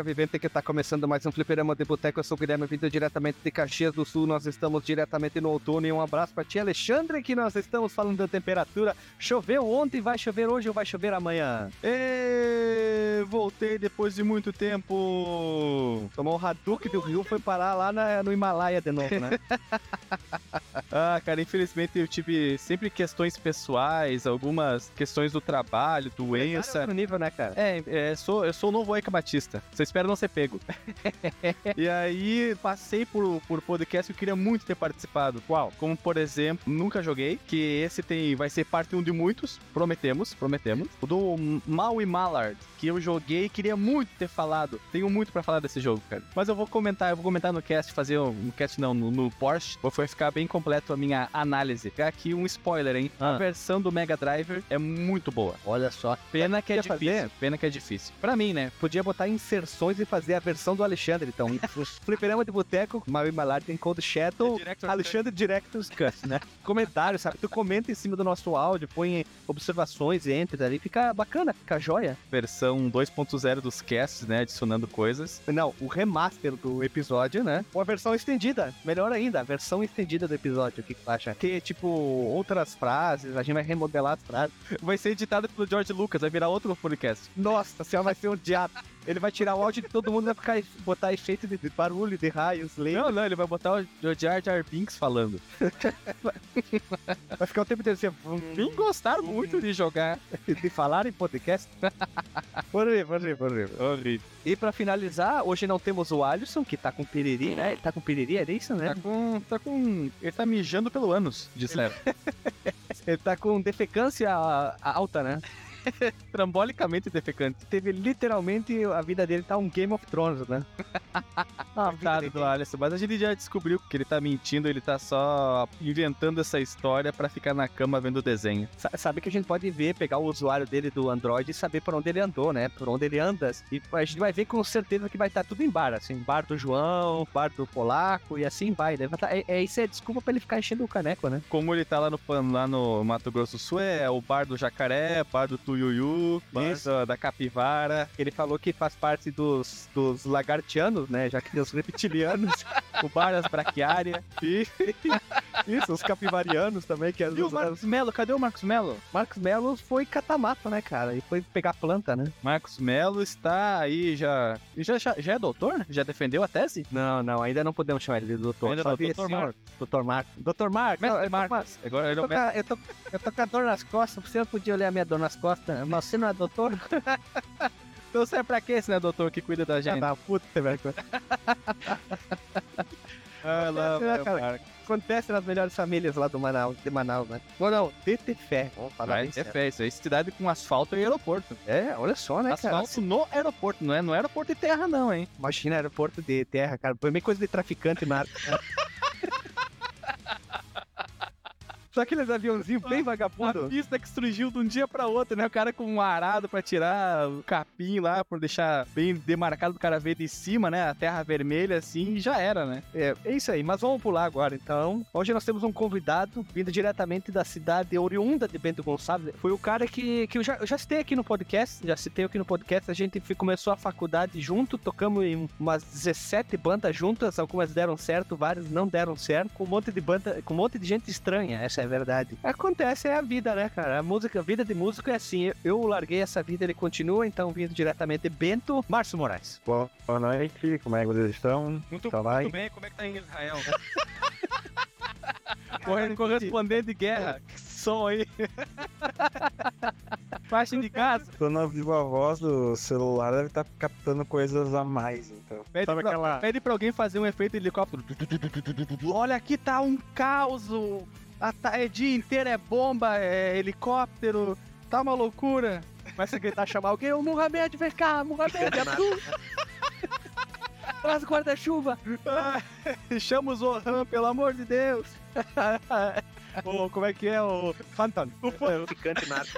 Chega Vivente que tá começando mais um Fliperama de Boteco. Eu sou o Guilherme, vindo diretamente de Caxias do Sul. Nós estamos diretamente no outono. E um abraço pra ti, Alexandre, que nós estamos falando da temperatura. Choveu ontem, vai chover hoje ou vai chover amanhã? E voltei depois de muito tempo. Tomou um Hadouken do Rio, foi parar lá na- no Himalaia de novo, né? Ah, cara, infelizmente eu tive sempre questões pessoais, algumas questões do trabalho, doença. Cara, nível, né, cara? É, é, sou, eu sou o novo Oika Batista. Só espero não ser pego. e aí, passei por, por podcast que eu queria muito ter participado. Qual? Como, por exemplo, nunca joguei, que esse tem vai ser parte 1 de muitos, prometemos, prometemos. O do Mal e Mallard, que eu joguei e queria muito ter falado. Tenho muito pra falar desse jogo, cara. Mas eu vou comentar, eu vou comentar no cast, fazer um, no cast não, no, no Porsche. Vai ficar bem completo a minha análise. Aqui um spoiler, hein? Ah. A versão do Mega Driver é muito boa. Olha só. Pena que é difícil. fazer? Pena que é difícil. Pra mim, né? Podia botar inserções e fazer a versão do Alexandre, então. Fliperama de Boteco, Mal e Malard tem Cold Shadow, Director's Alexandre Director's Cut, né? Comentário, sabe? Tu comenta em cima do nosso áudio, põe observações, entra ali, fica bacana, fica joia. Versão 2.0 dos casts, né? Adicionando coisas. Não, o remaster do episódio, né? Ou a versão estendida, melhor ainda, a versão estendida do episódio, o que que tu acha? Ter, tipo, outras frases, a gente vai remodelar as frases. Vai ser editado pelo George Lucas, vai virar outro podcast. Nossa senhora, vai ser um diabo. Ele vai tirar o áudio de todo mundo e vai ficar, botar efeito de, de barulho, de raios, lei. Não, não, ele vai botar o Jar Jar Binks falando. Vai ficar o tempo inteiro assim, Vim gostaram muito de jogar. de falar em podcast. horrível, horrível, horrível. Horrível. E pra finalizar, hoje não temos o Alisson, que tá com piriri, né? Ele tá com piriri, é isso, né? Tá com. Tá com. Ele tá mijando pelo ânus, disseram. Ele tá com defecância alta, né? Trambolicamente defecante. Teve literalmente a vida dele tá um Game of Thrones, né? Coitado do Alisson, mas a gente já descobriu que ele tá mentindo, ele tá só inventando essa história pra ficar na cama vendo o desenho. Sa- Sabe que a gente pode ver, pegar o usuário dele do Android e saber por onde ele andou, né? Por onde ele anda. E a gente vai ver com certeza que vai estar tudo em bar, assim. Bar do João, bar do Polaco e assim vai. né? Tá- é, é, isso é desculpa pra ele ficar enchendo o caneco, né? Como ele tá lá no, lá no Mato Grosso do Sul, é o bar do jacaré, bar do Bar Isso. da, capivara. Ele falou que faz parte dos, dos lagartianos, né? Já que tem os reptilianos, o bar das braquiárias. E isso, os capivarianos também, que é E o os Marcos Melo? Cadê o Marcos Melo? Marcos Melo foi catamato, né, cara? E foi pegar planta, né? Marcos Melo está aí já. Já, já, já é doutor? Já defendeu a tese? Não, não, ainda não podemos chamar ele de doutor. Ainda não. Doutor Marcos. Doutor Marcos. Mestre com a- Marcos. Agora ele é Eu o tô, com a- eu, tô, eu tô com a dor nas costas, você não podia olhar a minha dor nas costas, mas você não é doutor? Então serve pra quê esse né, doutor que cuida da gente? Ah, puta, velho. Ah, lá, É, vai, cara. Acontece nas melhores famílias lá do Manaus, de Manaus, né? Ou não, de ter fé. Vamos falar Vai bem ter sério. fé, isso aí. Cidade com asfalto e aeroporto. É, olha só, né, cara? Asfalto no aeroporto, não é no aeroporto de terra, não, hein? Imagina aeroporto de terra, cara. Foi meio coisa de traficante narco. Só aqueles aviãozinhos bem A vagabundo. pista que surgiu de um dia pra outro, né? O cara com um arado pra tirar o capim lá, por deixar bem demarcado do cara ver de cima, né? A terra vermelha assim, e já era, né? É, é isso aí, mas vamos pular agora então. Hoje nós temos um convidado vindo diretamente da cidade oriunda de Bento Gonçalves. Foi o cara que, que eu, já, eu já citei aqui no podcast, já citei aqui no podcast. A gente começou a faculdade junto, tocamos em umas 17 bandas juntas, algumas deram certo, várias não deram certo, com um monte de banda, com um monte de gente estranha, essa é verdade. Acontece, é a vida, né, cara? A música, a vida de músico é assim. Eu, larguei essa vida, ele continua, então vindo diretamente de Bento, Márcio Moraes. Boa noite, como é que vocês estão? Muito, Tá muito bem, como é que tá em Israel? Corre- Correspondente de guerra. Que som aí. Faixa de casa. Tô na viva voz do celular, deve estar captando coisas a mais, então. Pede Sabe pra, aquela- pede pra alguém fazer um efeito de helicóptero. Olha, aqui tá um caos. A é dia inteiro é bomba, é helicóptero. Tá uma loucura. Começa a gritar, chamar alguém, ô Mohamed, vem cá, Mohamed, é tu. Traz guarda-chuva. Ah, Chama o Zohan, pelo amor de Deus. Ô, como é que é o Phantom? O Phantom. Ficante nada.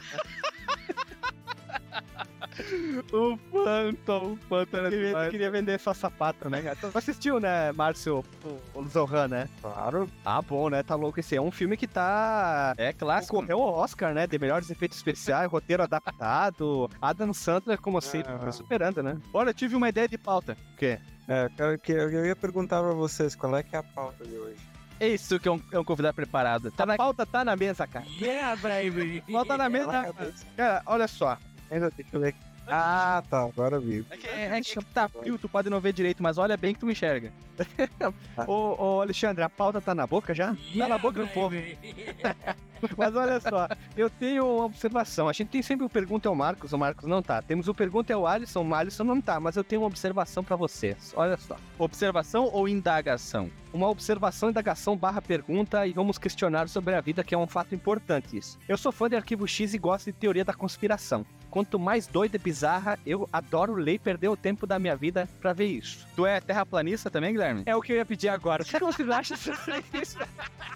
o Phantom, o Phantom era Queria, demais. queria vender só sapato, né? cara? Tu assistiu, né, Márcio, o, o Zohan, né? Claro. Ah, bom, né? Tá louco esse é um filme que tá... É clássico. Concorreu ao Oscar, né? De melhores efeitos especiais, roteiro adaptado. Adam Sandler, como sempre, tá superando, né? Olha, eu tive uma ideia de pauta. O quê? É, cara, eu eu ia perguntar pra vocês qual é que é a pauta de hoje. É isso que é um, é um convidado preparado. Tá na pauta, tá na mesa, cara. Yeah, baby. Pauta na Na mesa. Cara, olha só. Ainda tem que ler. Ah, tá, agora vi. É que, é que tá frio, tu pode não ver direito, mas olha bem que tu enxerga. Ô, ô, Alexandre, a pauta tá na boca já? tá na boca do povo. Mas olha só, eu tenho uma observação. A gente tem sempre o Pergunta ao Marcos, o Marcos não tá. Temos o Pergunta ao Alisson, o Alisson não tá. Mas eu tenho uma observação pra vocês. Olha só. Observação ou indagação? Uma observação, indagação barra pergunta e vamos questionar sobre a vida, que é um fato importante isso. Eu sou fã de Arquivo X e gosto de teoria da conspiração. Quanto mais doida e bizarra, eu adoro ler e perder o tempo da minha vida pra ver isso. Tu é terraplanista também, Guilherme? É o que eu ia pedir agora. O que você acha sobre isso?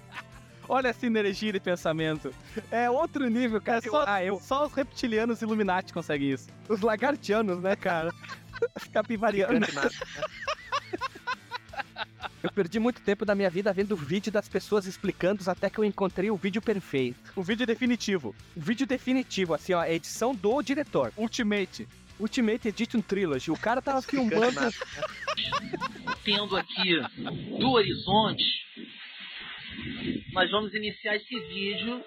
Olha essa energia de pensamento. É outro nível, cara. Só, ah, eu, só os reptilianos Illuminati conseguem isso. os lagartianos, né, cara? Os capivarianos. Eu perdi muito tempo da minha vida vendo vídeo das pessoas explicando até que eu encontrei o vídeo perfeito. O vídeo definitivo. O vídeo definitivo, assim, ó, a edição do diretor. Ultimate. Ultimate Edition Trilogy. O cara tava filmando. Tendo aqui do horizonte, nós vamos iniciar esse vídeo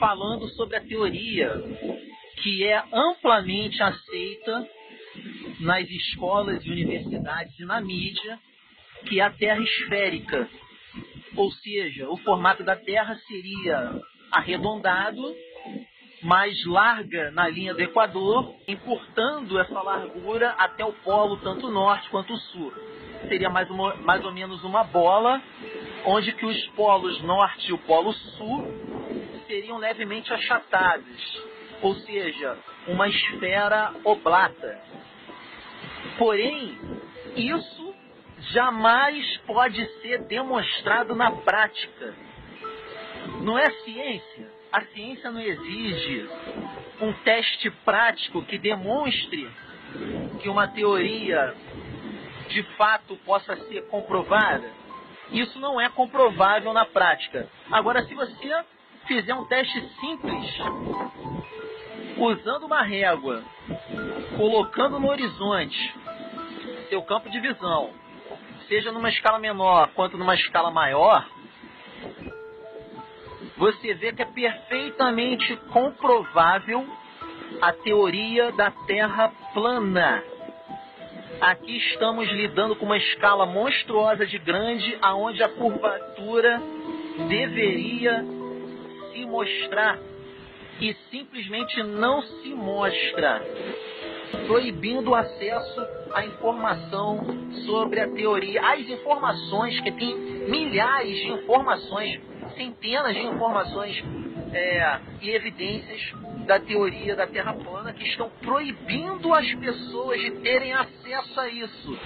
falando sobre a teoria que é amplamente aceita nas escolas e universidades e na mídia, que a Terra esférica. Ou seja, o formato da Terra seria arredondado, mais larga na linha do Equador, encurtando essa largura até o polo, tanto norte quanto sul. Seria mais, uma- mais ou menos uma bola, onde que os polos norte e o polo sul seriam levemente achatados, ou seja, uma esfera oblata. Porém, isso jamais pode ser demonstrado na prática. Não é ciência. A ciência não exige um teste prático que demonstre que uma teoria de fato possa ser comprovada. Isso não é comprovável na prática. Agora, se você fizer um teste simples, usando uma régua, colocando no horizonte seu campo de visão, seja numa escala menor quanto numa escala maior, você vê que é perfeitamente comprovável a teoria da Terra plana. Aqui estamos lidando com uma escala monstruosa de grande, aonde a curvatura deveria se mostrar e simplesmente não se mostra, proibindo o acesso à informação sobre a teoria, as informações que tem milhares de informações, centenas de informações é, e evidências da teoria da Terra plana que estão proibindo as pessoas de terem acesso a isso.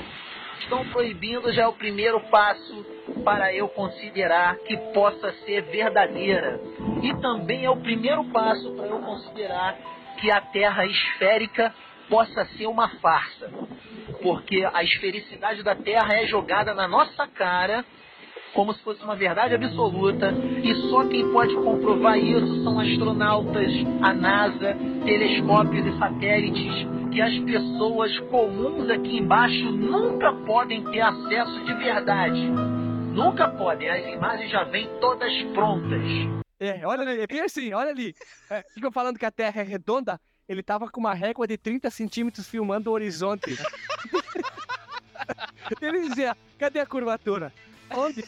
Estão proibindo já é o primeiro passo para eu considerar que possa ser verdadeira. E também é o primeiro passo para eu considerar que a Terra esférica possa ser uma farsa. Porque a esfericidade da Terra é jogada na nossa cara como se fosse uma verdade absoluta, e só quem pode comprovar isso são astronautas, a NASA, telescópios e satélites, que as pessoas comuns aqui embaixo nunca podem ter acesso de verdade. Nunca podem, as imagens já vêm todas prontas. É, olha ali, é bem assim, olha ali. É, ficam falando que a Terra é redonda, ele tava com uma régua de 30 centímetros filmando o horizonte. ele dizia, cadê a curvatura? Onde?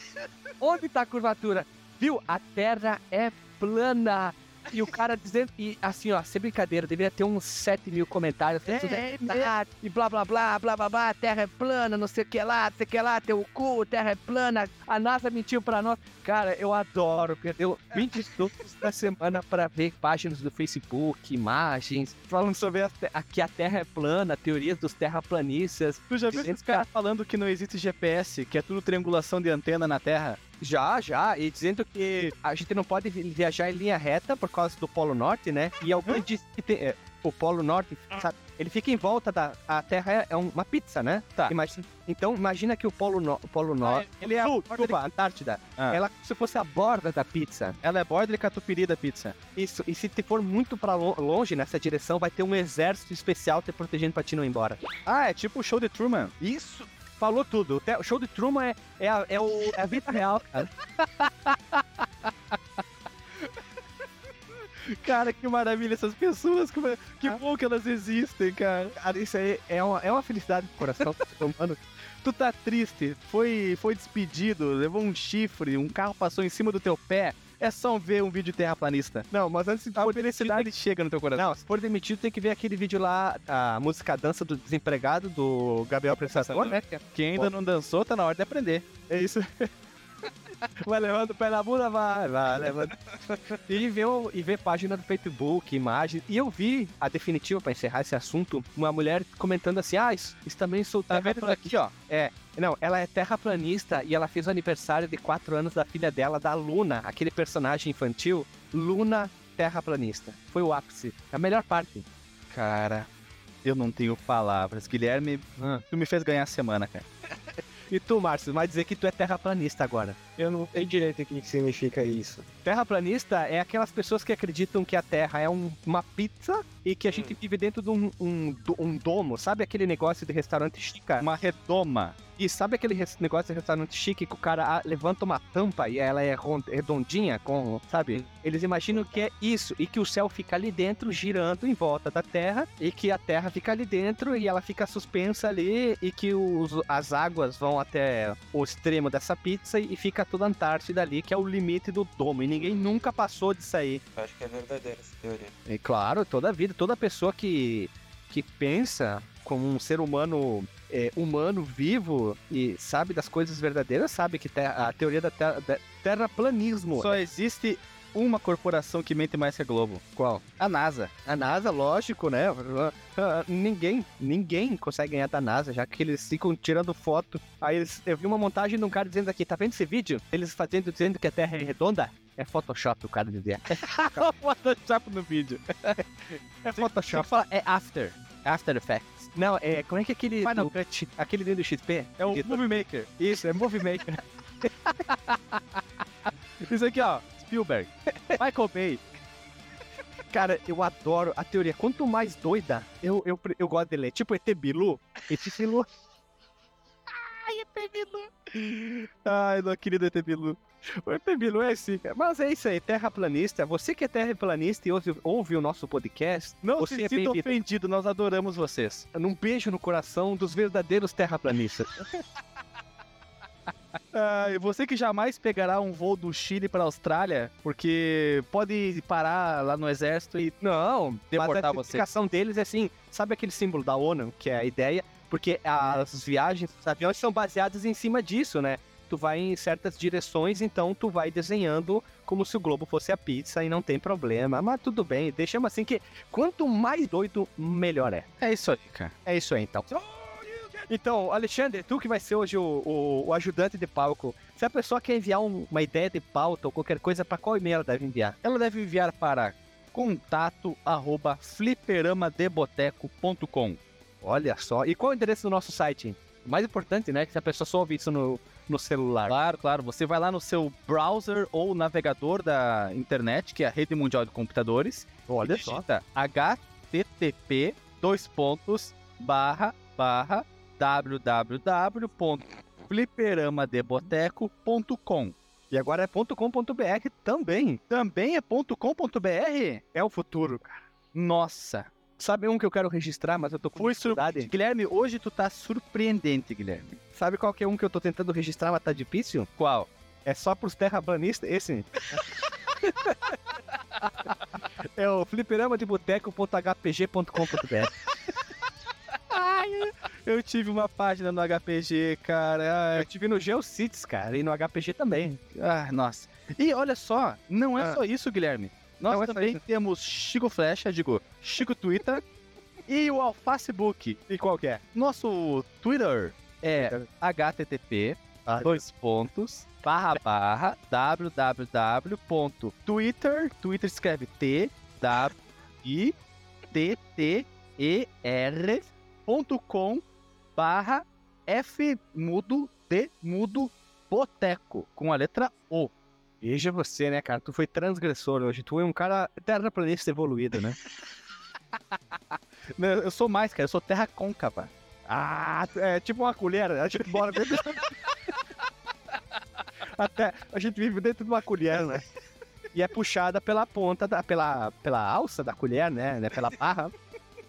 Onde tá a curvatura? Viu? A Terra é plana. E o cara dizendo, e assim, ó, sem brincadeira, deveria ter uns 7 mil comentários. É, tudo é, verdade, E blá blá blá, blá blá blá, Terra é plana, não sei o que lá, não sei o que lá, teu cu, Terra é plana, a NASA mentiu pra nós. Cara, eu adoro, perdeu 20 minutos da semana pra ver páginas do Facebook, imagens, falando sobre a, a- que a Terra é plana, teorias dos terraplanistas. Tu já viu esses caras falando que não existe GPS, que é tudo triangulação de antena na Terra? Já, já, e dizendo que a gente não pode vi- viajar em linha reta por causa do Polo Norte, né? E alguém disse que tem. é, o Polo Norte, sabe? Ele fica em volta da. A Terra é, é uma pizza, né? Tá. Imagina, então imagina que o Polo, no, o Polo Norte. ele é a Sul, borda desculpa, a Antártida. Ah. Ela se fosse a borda da pizza. Ela é borda e catupiry da pizza. Isso. E se for muito pra lo- longe nessa direção, vai ter um exército especial te protegendo pra te não ir embora. Ah, é tipo o show de Truman. Isso. Falou tudo. O show de Truman é, é, a, é, o, é a vida real, cara. Cara, que maravilha essas pessoas. é- Que bom que elas existem, cara. Isso aí é uma, é uma felicidade do coração do ser humano. Tu tá triste, foi, foi despedido, levou um chifre, um carro passou em cima do teu pé. É só ver um vídeo terraplanista. Não, mas antes de A felicidade demitido, chega no teu coração. não, se for demitido, tem que ver aquele vídeo lá, a música Dança do Desempregado, do Gabriel Pensador, né? Quem ainda não dançou, tá na hora de aprender. É isso. Vai levando o pé na bunda, vai, vai, levando. E ver, o- e ver página do Facebook, imagem. E eu vi a definitiva, pra encerrar esse assunto, uma mulher comentando assim: ah, isso, isso também sou Tá vendo aqui, ó? É, não, ela é terraplanista e ela fez o aniversário de 4 anos da filha dela, da Luna, aquele personagem infantil, Luna terraplanista. Foi o ápice, a melhor parte. Cara, eu não tenho palavras. Guilherme, tu me fez ganhar a semana, cara. E tu, Márcio, vai dizer que tu é terraplanista agora. Eu não sei direito o que significa isso. Terraplanista é aquelas pessoas que acreditam que a Terra é um- uma pizza e que a gente vive dentro de um, um, um domo. Sabe aquele negócio de restaurante chique? Uma redoma. E sabe aquele negócio de restaurante chique que o cara ah, levanta uma tampa e ela é redondinha, com, sabe? Eles imaginam que é isso e que o céu fica ali dentro, girando em volta da Terra e que a Terra fica ali dentro e ela fica suspensa ali e que os, as águas vão até o extremo dessa pizza e fica toda a Antártida ali, que é o limite do domo. E ninguém nunca passou disso aí. Eu acho que é verdadeira essa teoria. E claro, toda vida, toda pessoa que, que pensa como um ser humano é, humano, vivo e sabe das coisas verdadeiras, sabe que te- a teoria da, terra, da terraplanismo. Só existe uma corporação que mente mais que a Globo. Qual? A NASA. A NASA, lógico, né? Ninguém, ninguém consegue ganhar da NASA, já que eles ficam tirando foto. Aí eles, eu vi uma montagem de um cara dizendo aqui, tá vendo esse vídeo? Eles fazendo, dizendo que a Terra é redonda. É Photoshop, o cara dizia. Photoshop no vídeo. É Photoshop. fala, é After. After Effects. Não, é, como é que é aquele... Final do- Cut. Aquele dentro do XP? É o Isso. Movie Maker. Isso, é Movie Maker. Isso aqui, ó. Spielberg. Michael Bay. Cara, eu adoro a teoria. Quanto mais doida, eu, eu, eu gosto de ler. Tipo ET Bilu. ET Bilu. Ai, ET Bilu. Ai, não queria ter Bilu. O ET Bilu é assim, cara. Mas é isso aí, terraplanista. Você que é terraplanista e ouve, ouve o nosso podcast, Não você se é sinta ofendido, nós adoramos vocês. Um beijo no coração dos verdadeiros terraplanistas. Ah, e você que jamais pegará um voo do Chile para a Austrália, porque pode parar lá no exército e Não, Deportar mas a você. explicação deles é assim, sabe aquele símbolo da ONU, que é a ideia? Porque as viagens, os aviões são baseados em cima disso, né? Tu vai em certas direções, então tu vai desenhando como se o globo fosse a pizza e não tem problema. Mas tudo bem, deixamos assim que quanto mais doido, melhor é. é isso aí, cara. É isso aí, então. Então, Alexandre, tu que vai ser hoje o, o- o ajudante de palco, se a pessoa quer enviar um- uma ideia de pauta ou qualquer coisa, pra qual e-mail ela deve enviar? Ela deve enviar para contato arroba fliperamadeboteco.com. Olha só. E qual é o endereço do nosso site? O mais importante, né? Que se a pessoa só ouvir isso no, no celular. Claro, claro. Você vai lá no seu browser ou navegador da internet, que é a Rede Mundial de Computadores. Olha e só. http dois pontos barra barra www.fliperamadeboteco.com E agora é .com.br também. Também é .com.br? É o futuro, cara. Nossa, Sabe um que eu quero registrar, mas eu tô com foi dificuldade? surpreendente. Guilherme, hoje tu tá surpreendente, Guilherme. Sabe qual que é um que eu tô tentando registrar, mas tá difícil? Qual? É só pros terraplanistas, esse. é o fliperamadeboteco.hpg.com.br Eu tive uma página no HPG, cara. Eu tive no Geocities, cara, e no HPG também. Ah, nossa. E olha só, não é Ah. só isso, Guilherme. Nós Não é também temos Chico Flecha, digo, Chico Twitter e o Alfacebook. E qual que é? Nosso Twitter é http Ah, dois pontos barra barra www.twitter Twitter escreve T W I t-t-e-r.com barra F mudo D mudo boteco com a letra O. Veja você, né, cara? Tu foi transgressor hoje. Tu é um cara terraplanista evoluído, né? Não, Eu sou mais, cara, eu sou terra côncava. Ah, é tipo uma colher. A gente bora dentro. Até a gente vive dentro de uma colher, né? E é puxada pela ponta, da, pela, pela alça da colher, né? né? Pela barra.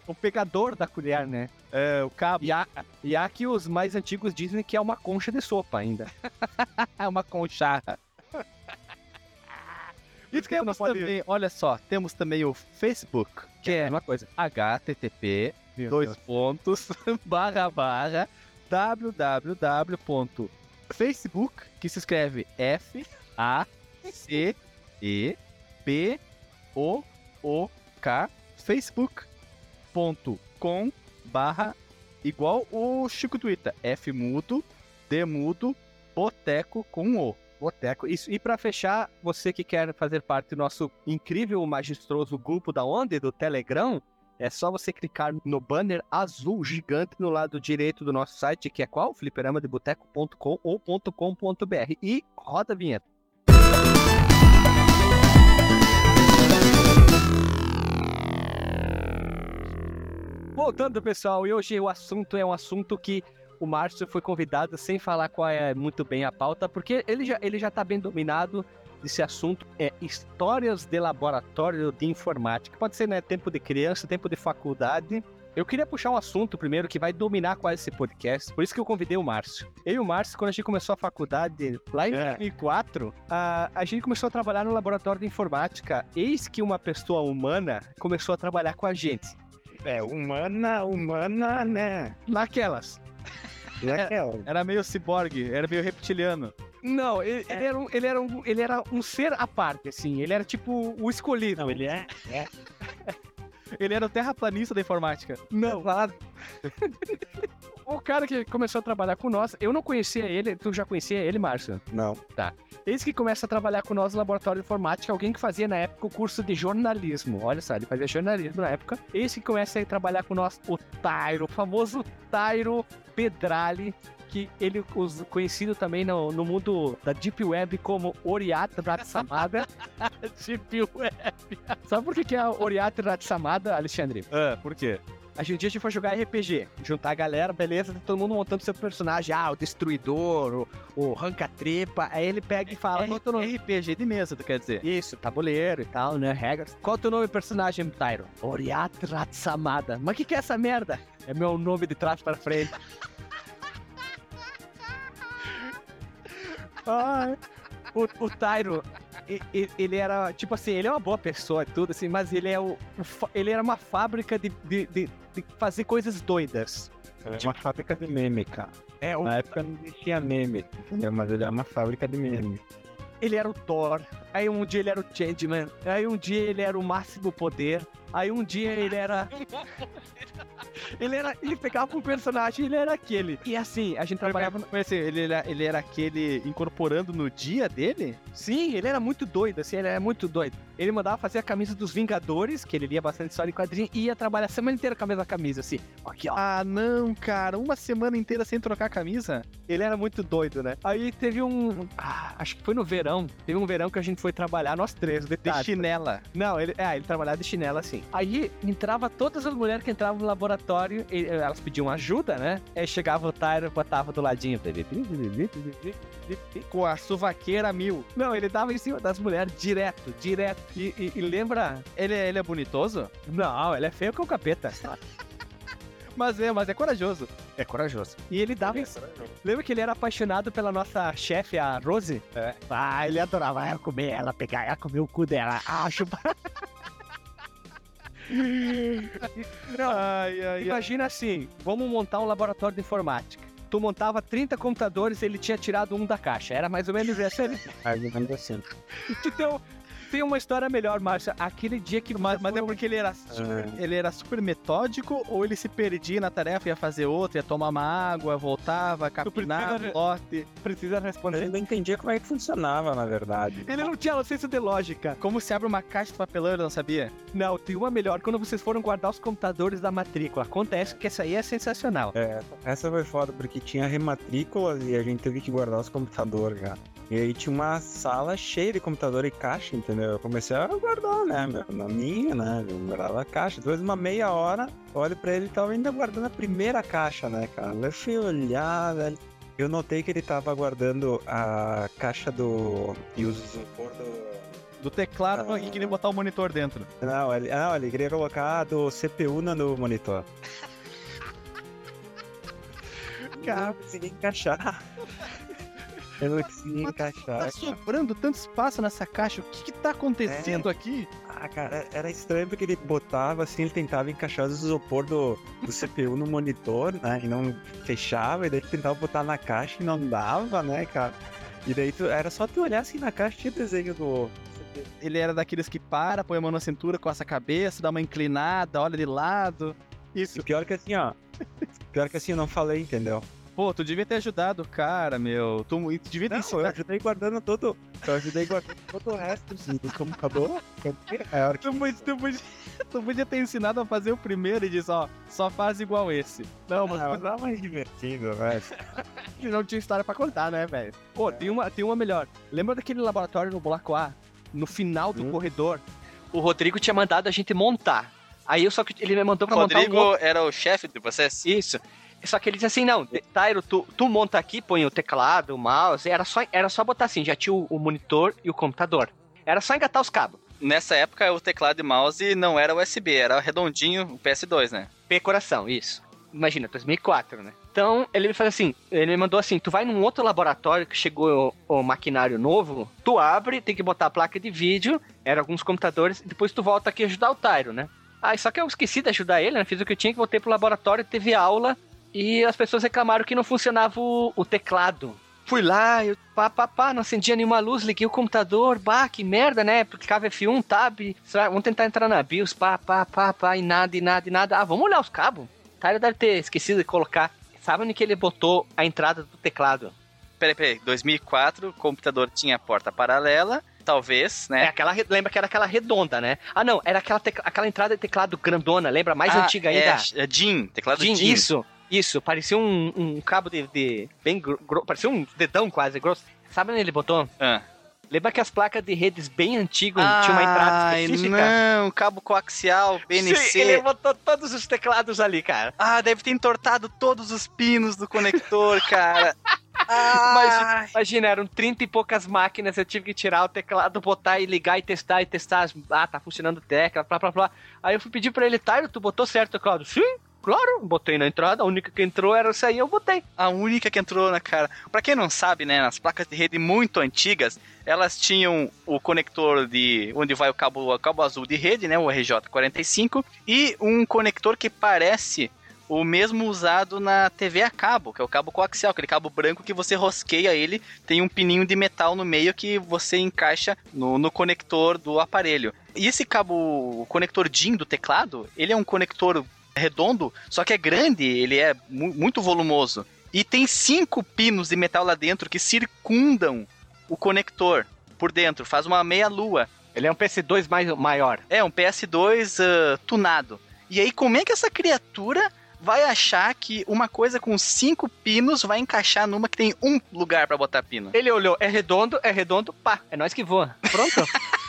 O pegador da colher, né? É, o cabo. E há, e há que os mais antigos dizem que é uma concha de sopa ainda. É uma concharra. E que temos pode- também, olha só, temos também o Facebook, que é uma coisa. http Meu dois Deus. pontos barra barra www.facebook que se escreve F A C E B O O K facebook.com barra igual o Chico Twitter F mudo D mudo boteco com O Boteco. Isso. E pra fechar, você que quer fazer parte do nosso incrível, majestoso grupo da Onda, do Telegram, é só você clicar no banner azul gigante no lado direito do nosso site, que é qual? fliperamadeboteco.com ou .com.br. E roda a vinheta. Voltando, pessoal, e hoje o assunto é um assunto que o Márcio foi convidado sem falar qual é muito bem a pauta, porque ele já, ele já tá bem dominado desse assunto. É histórias de laboratório de informática. Pode ser, né, tempo de criança, tempo de faculdade. Eu queria puxar um assunto primeiro que vai dominar quase esse podcast, por isso que eu convidei o Márcio. Eu e o Márcio, quando a gente começou a faculdade, lá em É. 2004, a, a gente começou a trabalhar no laboratório de informática. Eis que uma pessoa humana começou a trabalhar com a gente. É, humana, humana, né? Naquelas. E aquela? era meio ciborgue era meio reptiliano Não, ele, ele era um, ele, era um, ele era um ser à parte, assim. Ele era tipo o escolhido. Não, ele é. ele era o terraplanista da informática Não, nada. o cara que começou a trabalhar com nós, eu não conhecia ele, tu já conhecia ele, Márcio? Não. Esse que começa a trabalhar com nós no laboratório de informática, alguém que fazia na época o curso de jornalismo. Olha só, ele fazia jornalismo na época. Esse que começa a trabalhar com nós, o Tairo, o famoso Tairo Pedrali, que ele conhecido também no, no mundo da Deep Web como Oriata Ratsamada. Deep Web. Sabe por que, que é Oriata Ratsamada, Alexandre? ah, por quê A gente, dia a gente foi jogar RPG, juntar a galera, beleza, tá todo mundo montando seu personagem, ah, o Destruidor, o, o Ranca-Trepa, aí ele pega e fala, qual é o teu nome? RPG de mesa tu quer dizer Isso, tabuleiro e tal, né, regras. Qual é o teu nome personagem, Tyro? Oriat Ratsamada. Mas o que que é essa merda? É meu nome de trás pra frente. Ai, o, o Tyro, ele era, tipo assim, ele é uma boa pessoa e tudo, assim, mas ele é o, ele era uma fábrica de, de, de- de fazer coisas doidas. É uma fábrica de meme, cara. É, o, Na época não existia meme, entendeu? Mas ele é uma fábrica de meme. ele era o Thor, aí um dia ele era o Changeman, aí um dia ele era o Máximo Poder, aí um dia ele era... ele era, ele pegava um personagem e ele era aquele. E assim, a gente trabalhava... Mas assim, ele era, ele era aquele incorporando no dia dele? Sim, ele era muito doido, assim, ele era muito doido. Ele mandava fazer a camisa dos Vingadores, que ele lia bastante história em quadrinho, e ia trabalhar a semana inteira com a mesma camisa, assim. Aqui, ó. Ah, não, cara. Uma semana inteira sem trocar a camisa? Ele era muito doido, né? Aí teve um. ah, acho que foi no verão. Teve um verão que a gente foi trabalhar, nós três, De detalhe. chinela. Não, ele, é, ele trabalhava de chinela assim. Aí entrava todas as mulheres que entravam no laboratório, e, eh, elas pediam ajuda, né? Aí chegava o Tyro, botava do ladinho. Com a suvaqueira mil. Não, ele dava em cima das mulheres direto, direto. E, e- e lembra? Ele, é- ele é bonitoso? Não, ele é feio que o capeta. Mas é, mas é corajoso. É corajoso. E ele dava em Lembra que ele era apaixonado pela nossa chefe, a Rose? É. Ah, ele adorava ela comer ela, pegar ela, comer o cu dela. Ah, chupar. Não, Ai, ai, ai. Imagina assim, vamos montar um laboratório de informática. Tu montava 30 computadores, ele tinha tirado um da caixa. Era mais ou menos essa. Ele Mais ou menos assim. então, Tem uma história melhor, Márcia. Aquele dia que. Mas, mas é porque ele era, super, ele era super metódico ou ele se perdia na tarefa, ia fazer outra, ia tomar uma água, voltava, capinar, precisa- lote. precisa responder. Eu não entendia como é que funcionava, na verdade. Ele não tinha senso de lógica. Como se abre uma caixa de papelão, eu não sabia? Não, tem uma melhor. Quando vocês foram guardar os computadores da matrícula. Acontece que essa aí é sensacional. É, essa foi foda, porque tinha rematrículas e a gente teve que guardar os computadores, cara. E aí tinha uma sala cheia de computador e caixa, entendeu? Eu comecei a guardar, né, meu, na minha, né? Eu guardava a caixa. Depois de uma meia hora, olho pra ele e tava ainda guardando a primeira caixa, né, cara? Eu fui olhar, velho. Eu notei que ele tava guardando a caixa do. E os isopor do. Do teclado Ah. e queria botar o monitor dentro. Não, ele, não, ele queria colocar do CPU no monitor. Cara, consegui encaixar. Eu consegui encaixar. Tá sobrando tanto espaço nessa caixa, o que que tá acontecendo aqui? Ah, cara, era estranho porque ele botava assim, ele tentava encaixar os isopor do, do CPU no monitor, né? E não fechava, e daí tentava botar na caixa e não dava, né, cara? E daí tu, era só tu olhar assim na caixa, tinha desenho do. Ele era daqueles que para, põe a mão na cintura, coça a cabeça, dá uma inclinada, olha de lado. E pior que assim, ó. Pior que assim, eu não falei, entendeu? Pô, tu devia ter ajudado o cara, meu. Tu, tu devia ter Não, eu ensinado. ajudei guardando todo. Eu ajudei guardando todo o resto assim, do computador. É a hora que Tu, podia- tu podia, tu podia ter ensinado a fazer o primeiro e disse, ó, só faz igual esse. Não, mas Não, mas dá mais divertido, velho. não tinha história pra contar, né, velho? Pô, tem uma, tem uma melhor. Lembra daquele laboratório no Bloco A? No final do Hum. corredor? O Rodrigo tinha mandado a gente montar. Aí eu só que ele me mandou pra montar um Rodrigo outro. era o chefe de vocês? Isso. Só que ele disse assim, não, Tairo, tu, tu monta aqui, põe o teclado, o mouse, era só, era só botar assim, já tinha o, o monitor e o computador. Era só engatar os cabos. Nessa época, o teclado e mouse não era USB, era redondinho, o PS2, né? P coração, isso. Imagina, 2004, né? Então, ele me faz assim, ele me mandou assim, tu vai num outro laboratório que chegou o, o maquinário novo, tu abre, tem que botar a placa de vídeo, era alguns computadores, e depois tu volta aqui ajudar o Tairo, né? Aí só que eu esqueci de ajudar ele, né? Fiz o que eu tinha, que voltei pro laboratório, teve aula, e as pessoas reclamaram que não funcionava o, o teclado. Fui lá, eu pá, pá, pá, não acendia nenhuma luz, liguei o computador, bah, que merda, né? Clicava F1, tab, vamos tentar entrar na BIOS, pá, pá, pá, pá, e nada, e nada, e nada. Ah, vamos olhar os cabos. O Tyler deve ter esquecido de colocar. Sabe onde que ele botou a entrada do teclado? Peraí, peraí, 2004, o computador tinha porta paralela, talvez, É né? aquela, re- lembra que era aquela redonda, né? Ah, não, era aquela, tecla- aquela entrada de teclado grandona, lembra? Mais Ah, antiga é, ainda. É, DIN, teclado Jim, DIN. Isso, isso. Parecia um, um cabo de, de bem gro- gro- parecia um dedão quase grosso. Sabe onde ele botou? Ah. Lembra que as placas de redes bem antigas tinham uma entrada específica? não, cabo coaxial, BNC. Sim, ele botou todos os teclados ali, cara. Ah, deve ter entortado todos os pinos do conector, cara. Ah, Imagina, eram 30 e poucas máquinas, eu tive que tirar o teclado, botar e ligar e testar e testar. Ah, tá funcionando tecla, blá blá blá. Aí eu fui pedir pra ele, Tyro, tu botou certo o teclado? Sim, claro. Botei na entrada, a única que entrou era essa aí, eu botei. a única que entrou na cara. Pra quem não sabe, né, nas placas de rede muito antigas, elas tinham o conector de onde vai o cabo, o cabo azul de rede, né, o RJ45, e um conector que parece o mesmo usado na TV a cabo, que é o cabo coaxial, aquele cabo branco que você rosqueia ele, tem um pininho de metal no meio que você encaixa no, no conector do aparelho. E esse cabo, o conector DIN do teclado, ele é um conector redondo, só que é grande, ele é mu- muito volumoso. E tem cinco pinos de metal lá dentro que circundam o conector por dentro, faz uma meia-lua. Ele é um PC2 mais, maior. É, um PS2 ah, tunado. E aí, como é que essa criatura vai achar que uma coisa com cinco pinos vai encaixar numa que tem um lugar pra botar pino? Ele olhou, é redondo, é redondo, pá, é nós que voa. Pronto.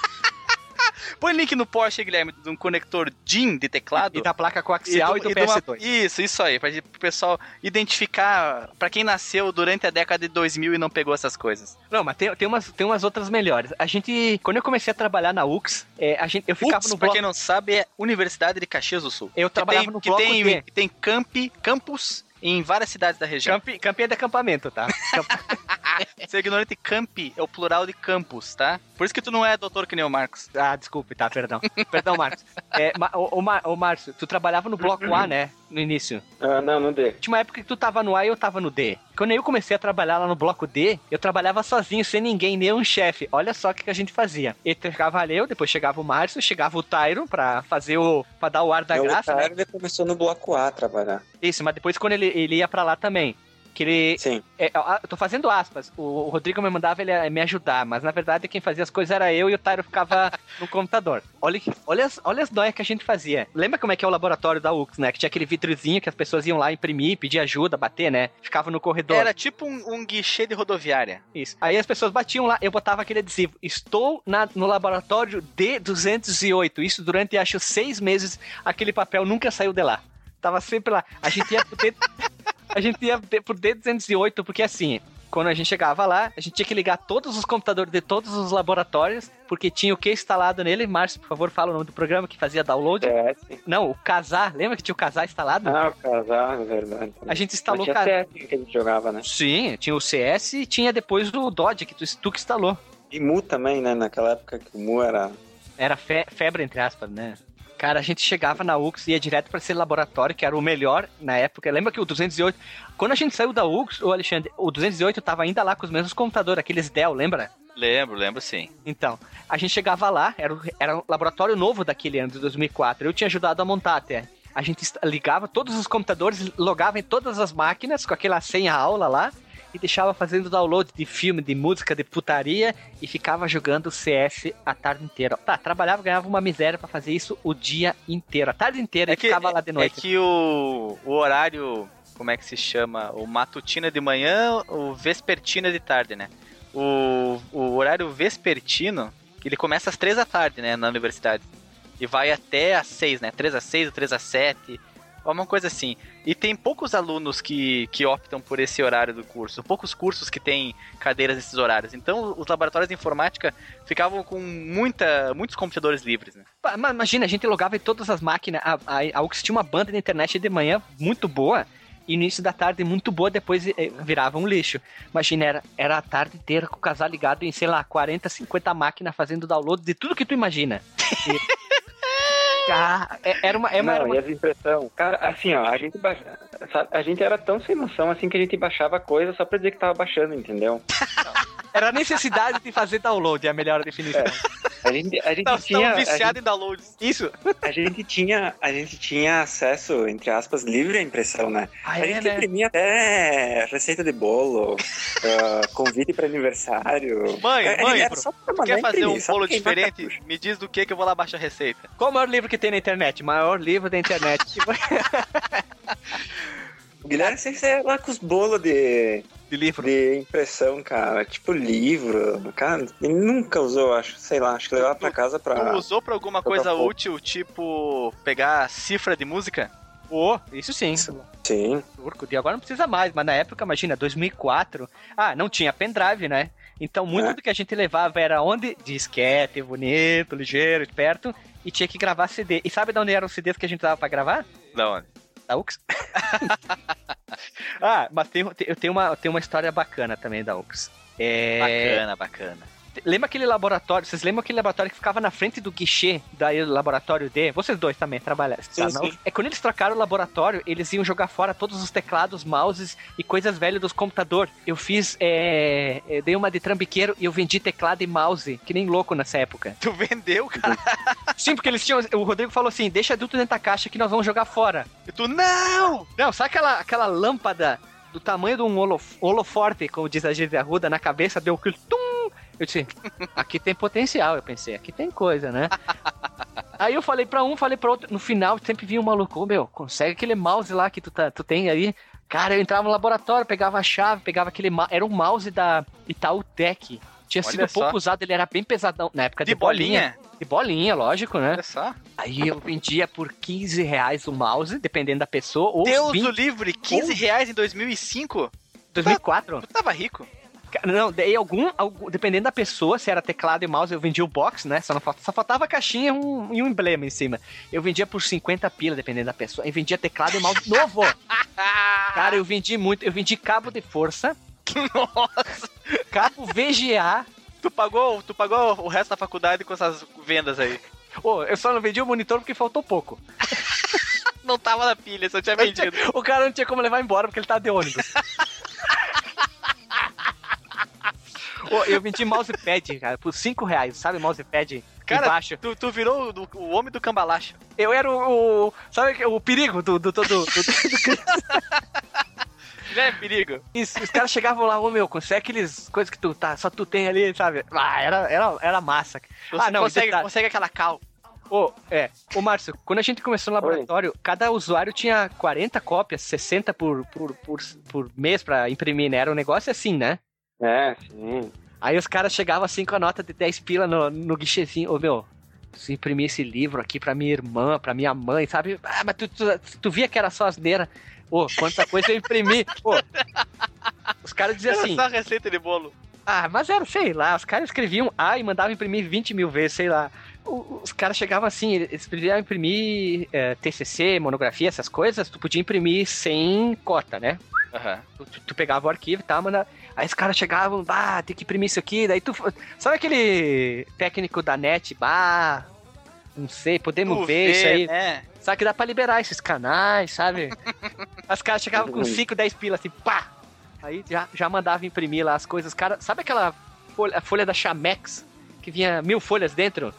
Põe link no Porsche, Guilherme, de um conector DIN de teclado. e da placa coaxial e do, e de uma- PS2. Isso, isso aí, pra o pessoal identificar, pra quem nasceu durante a década de 2000 e não pegou essas coisas. Não, mas tem, tem, umas, tem umas outras melhores. A gente, quando eu comecei a trabalhar na UX, é, a gente, eu ficava UX, no pra bloco... quem não sabe, é Universidade de Caxias do Sul. Eu Que trabalhava tem, no que bloco tem, D. que tem campi, campus em várias cidades da região. Camp, camp é de acampamento, tá? Ser ignorante, campi é o plural de campus, tá? Por isso que tu não é doutor que nem o Marcos. Ah, desculpe, tá, perdão. perdão, Marcos. É, ma, ô, ô, Mar- ô, Márcio, tu trabalhava no bloco A, né? No início. Ah, não, não dei. Tinha uma época que tu tava no A e eu tava no D. quando eu comecei a trabalhar lá no bloco D, eu trabalhava sozinho, sem ninguém, nem um chefe. Olha só o que, que a gente fazia. E chegava eu, depois chegava o Márcio, chegava o Tyron pra fazer o. pra dar o ar da Meu graça. né? Tyler começou no bloco A a trabalhar. Isso, mas depois quando ele, ele ia pra lá também. Que ele. Sim. é, eu tô fazendo aspas. O, o Rodrigo me mandava ele eh, me ajudar, mas na verdade quem fazia as coisas era eu e o Tyro ficava no computador. Olha, olha, as, olha as noias que a gente fazia. Lembra como é que é o laboratório da UX, né? Que tinha aquele vidrozinho que as pessoas iam lá imprimir, pedir ajuda, bater, né? Ficava no corredor. Era tipo um, um guichê de rodoviária. Isso. Aí as pessoas batiam lá, eu botava aquele adesivo. Estou na- no laboratório D208. Isso durante, acho, seis meses. Aquele papel nunca saiu de lá. Tava sempre lá. A gente ia pro. a gente ia pro D208, porque assim, quando a gente chegava lá, a gente tinha que ligar todos os computadores de todos os laboratórios, porque tinha o que instalado nele. Márcio, por favor, fala o nome do programa que fazia download. É, sim. Não, o Casar. Lembra que tinha o Casar instalado? Ah, o casal, é verdade. A gente instalou o tinha Casar. CS que a gente jogava, né? Sim, tinha o CS e tinha depois o Dodge, que tu, tu que instalou. E Mu também, né? Naquela época que o Mu era. Era fe- febre, entre aspas, né? Cara, a gente chegava na UX e ia direto para esse laboratório, que era o melhor na época. Lembra que o 208... Quando a gente saiu da UX, o Alexandre, o 208 tava ainda lá com os mesmos computadores, aqueles Dell, lembra? Lembro, lembro sim. Então, a gente chegava lá, era, era um laboratório novo daquele ano, de 2004. Eu tinha ajudado a montar até. A gente ligava todos os computadores, logava em todas as máquinas com aquela senha aula lá e deixava fazendo download de filme, de música, de putaria e ficava jogando CS a tarde inteira. Tá, trabalhava, ganhava uma miséria pra fazer isso o dia inteiro, a tarde inteira É e que, ficava lá de é noite. que o, o horário, como é que se chama? O matutina de manhã, o vespertina de tarde, né? O, o horário vespertino, ele começa às três da tarde, né, na universidade. E vai até às seis, né? Três às seis ou três às sete. Uma coisa assim. E tem poucos alunos que, que optam por esse horário do curso. Poucos cursos que têm cadeiras nesses horários. Então, os laboratórios de informática ficavam com muita, muitos computadores livres, né? Imagina, a gente logava em todas as máquinas. A, a, a UX tinha uma banda de internet de manhã muito boa. E início da tarde muito boa, depois eh, virava um lixo. Imagina, era, era a tarde inteira com o casal ligado em, sei lá, 40, 50 máquinas fazendo download de tudo que tu imagina. E- Cara, é- era uma. Era uma, era Não, uma- e as impressão. Cara, assim, ó, a gente, baixa... a gente era tão sem noção assim que a gente baixava coisa só pra dizer que tava baixando, entendeu? era a necessidade de fazer download, é a melhor definição. A gente, a gente Nós tinha. viciados gente, em downloads. Isso. a gente tinha. A gente tinha acesso, entre aspas, livre à impressão, né? Ah, a é, gente né? imprimia até receita de bolo, ah, convite pra aniversário. Mãe, mãe, era só pra Quer fazer imprimir, um bolo diferente? cartucho. Me diz do que que eu vou lá baixar a receita. Qual o maior livro que tem na internet? Maior livro da internet. O Guilherme sempre saia lá com os bolos de, de livro. de impressão, cara. Tipo livro. Cara, ele nunca usou, acho. Sei lá, acho que levava pra casa Tu pra. usou pra alguma coisa útil, tipo pegar cifra de música? Pô, isso sim. Sim. turco. E agora não precisa mais, mas na época, imagina, 2004, ah, não tinha pendrive, né? Então muito É. do que a gente levava era onde? Disquete, bonito, ligeiro, perto, e tinha que gravar CD. E sabe de onde eram os CDs que a gente usava pra gravar? Da onde? Da UX. ah, mas tem, eu tenho uma, tenho uma história bacana também da UX. É, Bacana, bacana. Lembra aquele laboratório? Vocês lembram aquele laboratório que ficava na frente do guichê da laboratório D? Vocês dois também trabalharam. Sim, tá, sim. É quando eles trocaram o laboratório, eles iam jogar fora todos os teclados, mouses e coisas velhas dos computadores. Eu fiz, é, eu dei uma de trambiqueiro e eu vendi teclado e mouse, que nem louco nessa época. Tu vendeu, cara? Sim, porque eles tinham. O Rodrigo falou assim: deixa tudo dentro da caixa que nós vamos jogar fora. E tu, não! Não, sabe aquela, aquela lâmpada do tamanho de um holof holoforte, como diz a Gíria Arruda, na cabeça, deu aquele tum! Eu disse, aqui tem potencial, eu pensei, aqui tem coisa, né? Aí eu falei pra um, falei pra outro, no final sempre vinha um maluco, "Ô, meu, consegue aquele mouse lá que tu, tá, tu tem aí. Cara, eu entrava no laboratório, pegava a chave, pegava aquele mouse, era um mouse da Itautec. Tinha Olha sido só. pouco usado, ele era bem pesadão, na época de, De bolinha? De bolinha, lógico, né? Olha só. Aí eu vendia por 15 reais o mouse, dependendo da pessoa, ou Deus 20, do livre, 15 reais em 2005? 2004. Tu tava rico. Não, daí algum, algum- dependendo da pessoa, se era teclado e mouse, eu vendia o box, né? Só, não falta, só faltava a caixinha e um, e um emblema em cima. Eu vendia por 50 pila, dependendo da pessoa. E vendia teclado e mouse novo. Cara, eu vendi muito. Eu vendi cabo de força, Nossa. cabo VGA. Tu pagou, tu pagou o resto da faculdade com essas vendas aí. Ô, eu só não vendi o monitor porque faltou pouco. Não tava na pilha, só tinha vendido. O cara não tinha como levar embora porque ele tava de ônibus. Pô, eu vendi mousepad, cara, por 5 reais, sabe? Mousepad Cara, embaixo. Tu, tu virou o, o homem do cambalacho. Eu era o. o- sabe o perigo do. do, do, do, do- Já é perigo. Isso, os caras chegavam lá, ô meu, consegue aqueles coisas que tu tá, só tu tem ali, sabe? Ah, era, era, era massa. Você Ah, não, consegue, detalhe. consegue aquela cal. Ô, é. Ô, Márcio, quando a gente começou no laboratório, cada usuário tinha 40 cópias, 60 por, por, por, por mês pra imprimir, né? Era um negócio assim, né? É, sim. Aí os caras chegavam assim com a nota de 10 pila no, no guichezinho. Ô, meu, se imprimir esse livro aqui pra minha irmã, pra minha mãe, sabe? Ah, mas tu, tu, tu via que era só asneira. Ô, quanta coisa eu imprimi. Ô, os caras diziam Era assim... só receita de bolo. Ah, mas era, sei lá, os caras escreviam A e mandavam imprimir 20 mil vezes, sei lá. Os caras chegavam assim, eles podiam imprimir é, TCC, monografia, essas coisas, tu podia imprimir sem cota, né? Aham. Tu, tu- pegava o arquivo e tal, manda... Aí os caras chegavam, bah, tem que imprimir isso aqui, daí tu... Sabe aquele técnico da net, bah, não sei, podemos Tu ver isso vê, aí. né? Sabe que dá pra liberar esses canais, sabe? Os caras chegavam com 5, 10 pilas, assim, pá! Aí já, já mandava imprimir lá as coisas. Cara, sabe aquela folha, a folha da Chamex que vinha mil folhas dentro?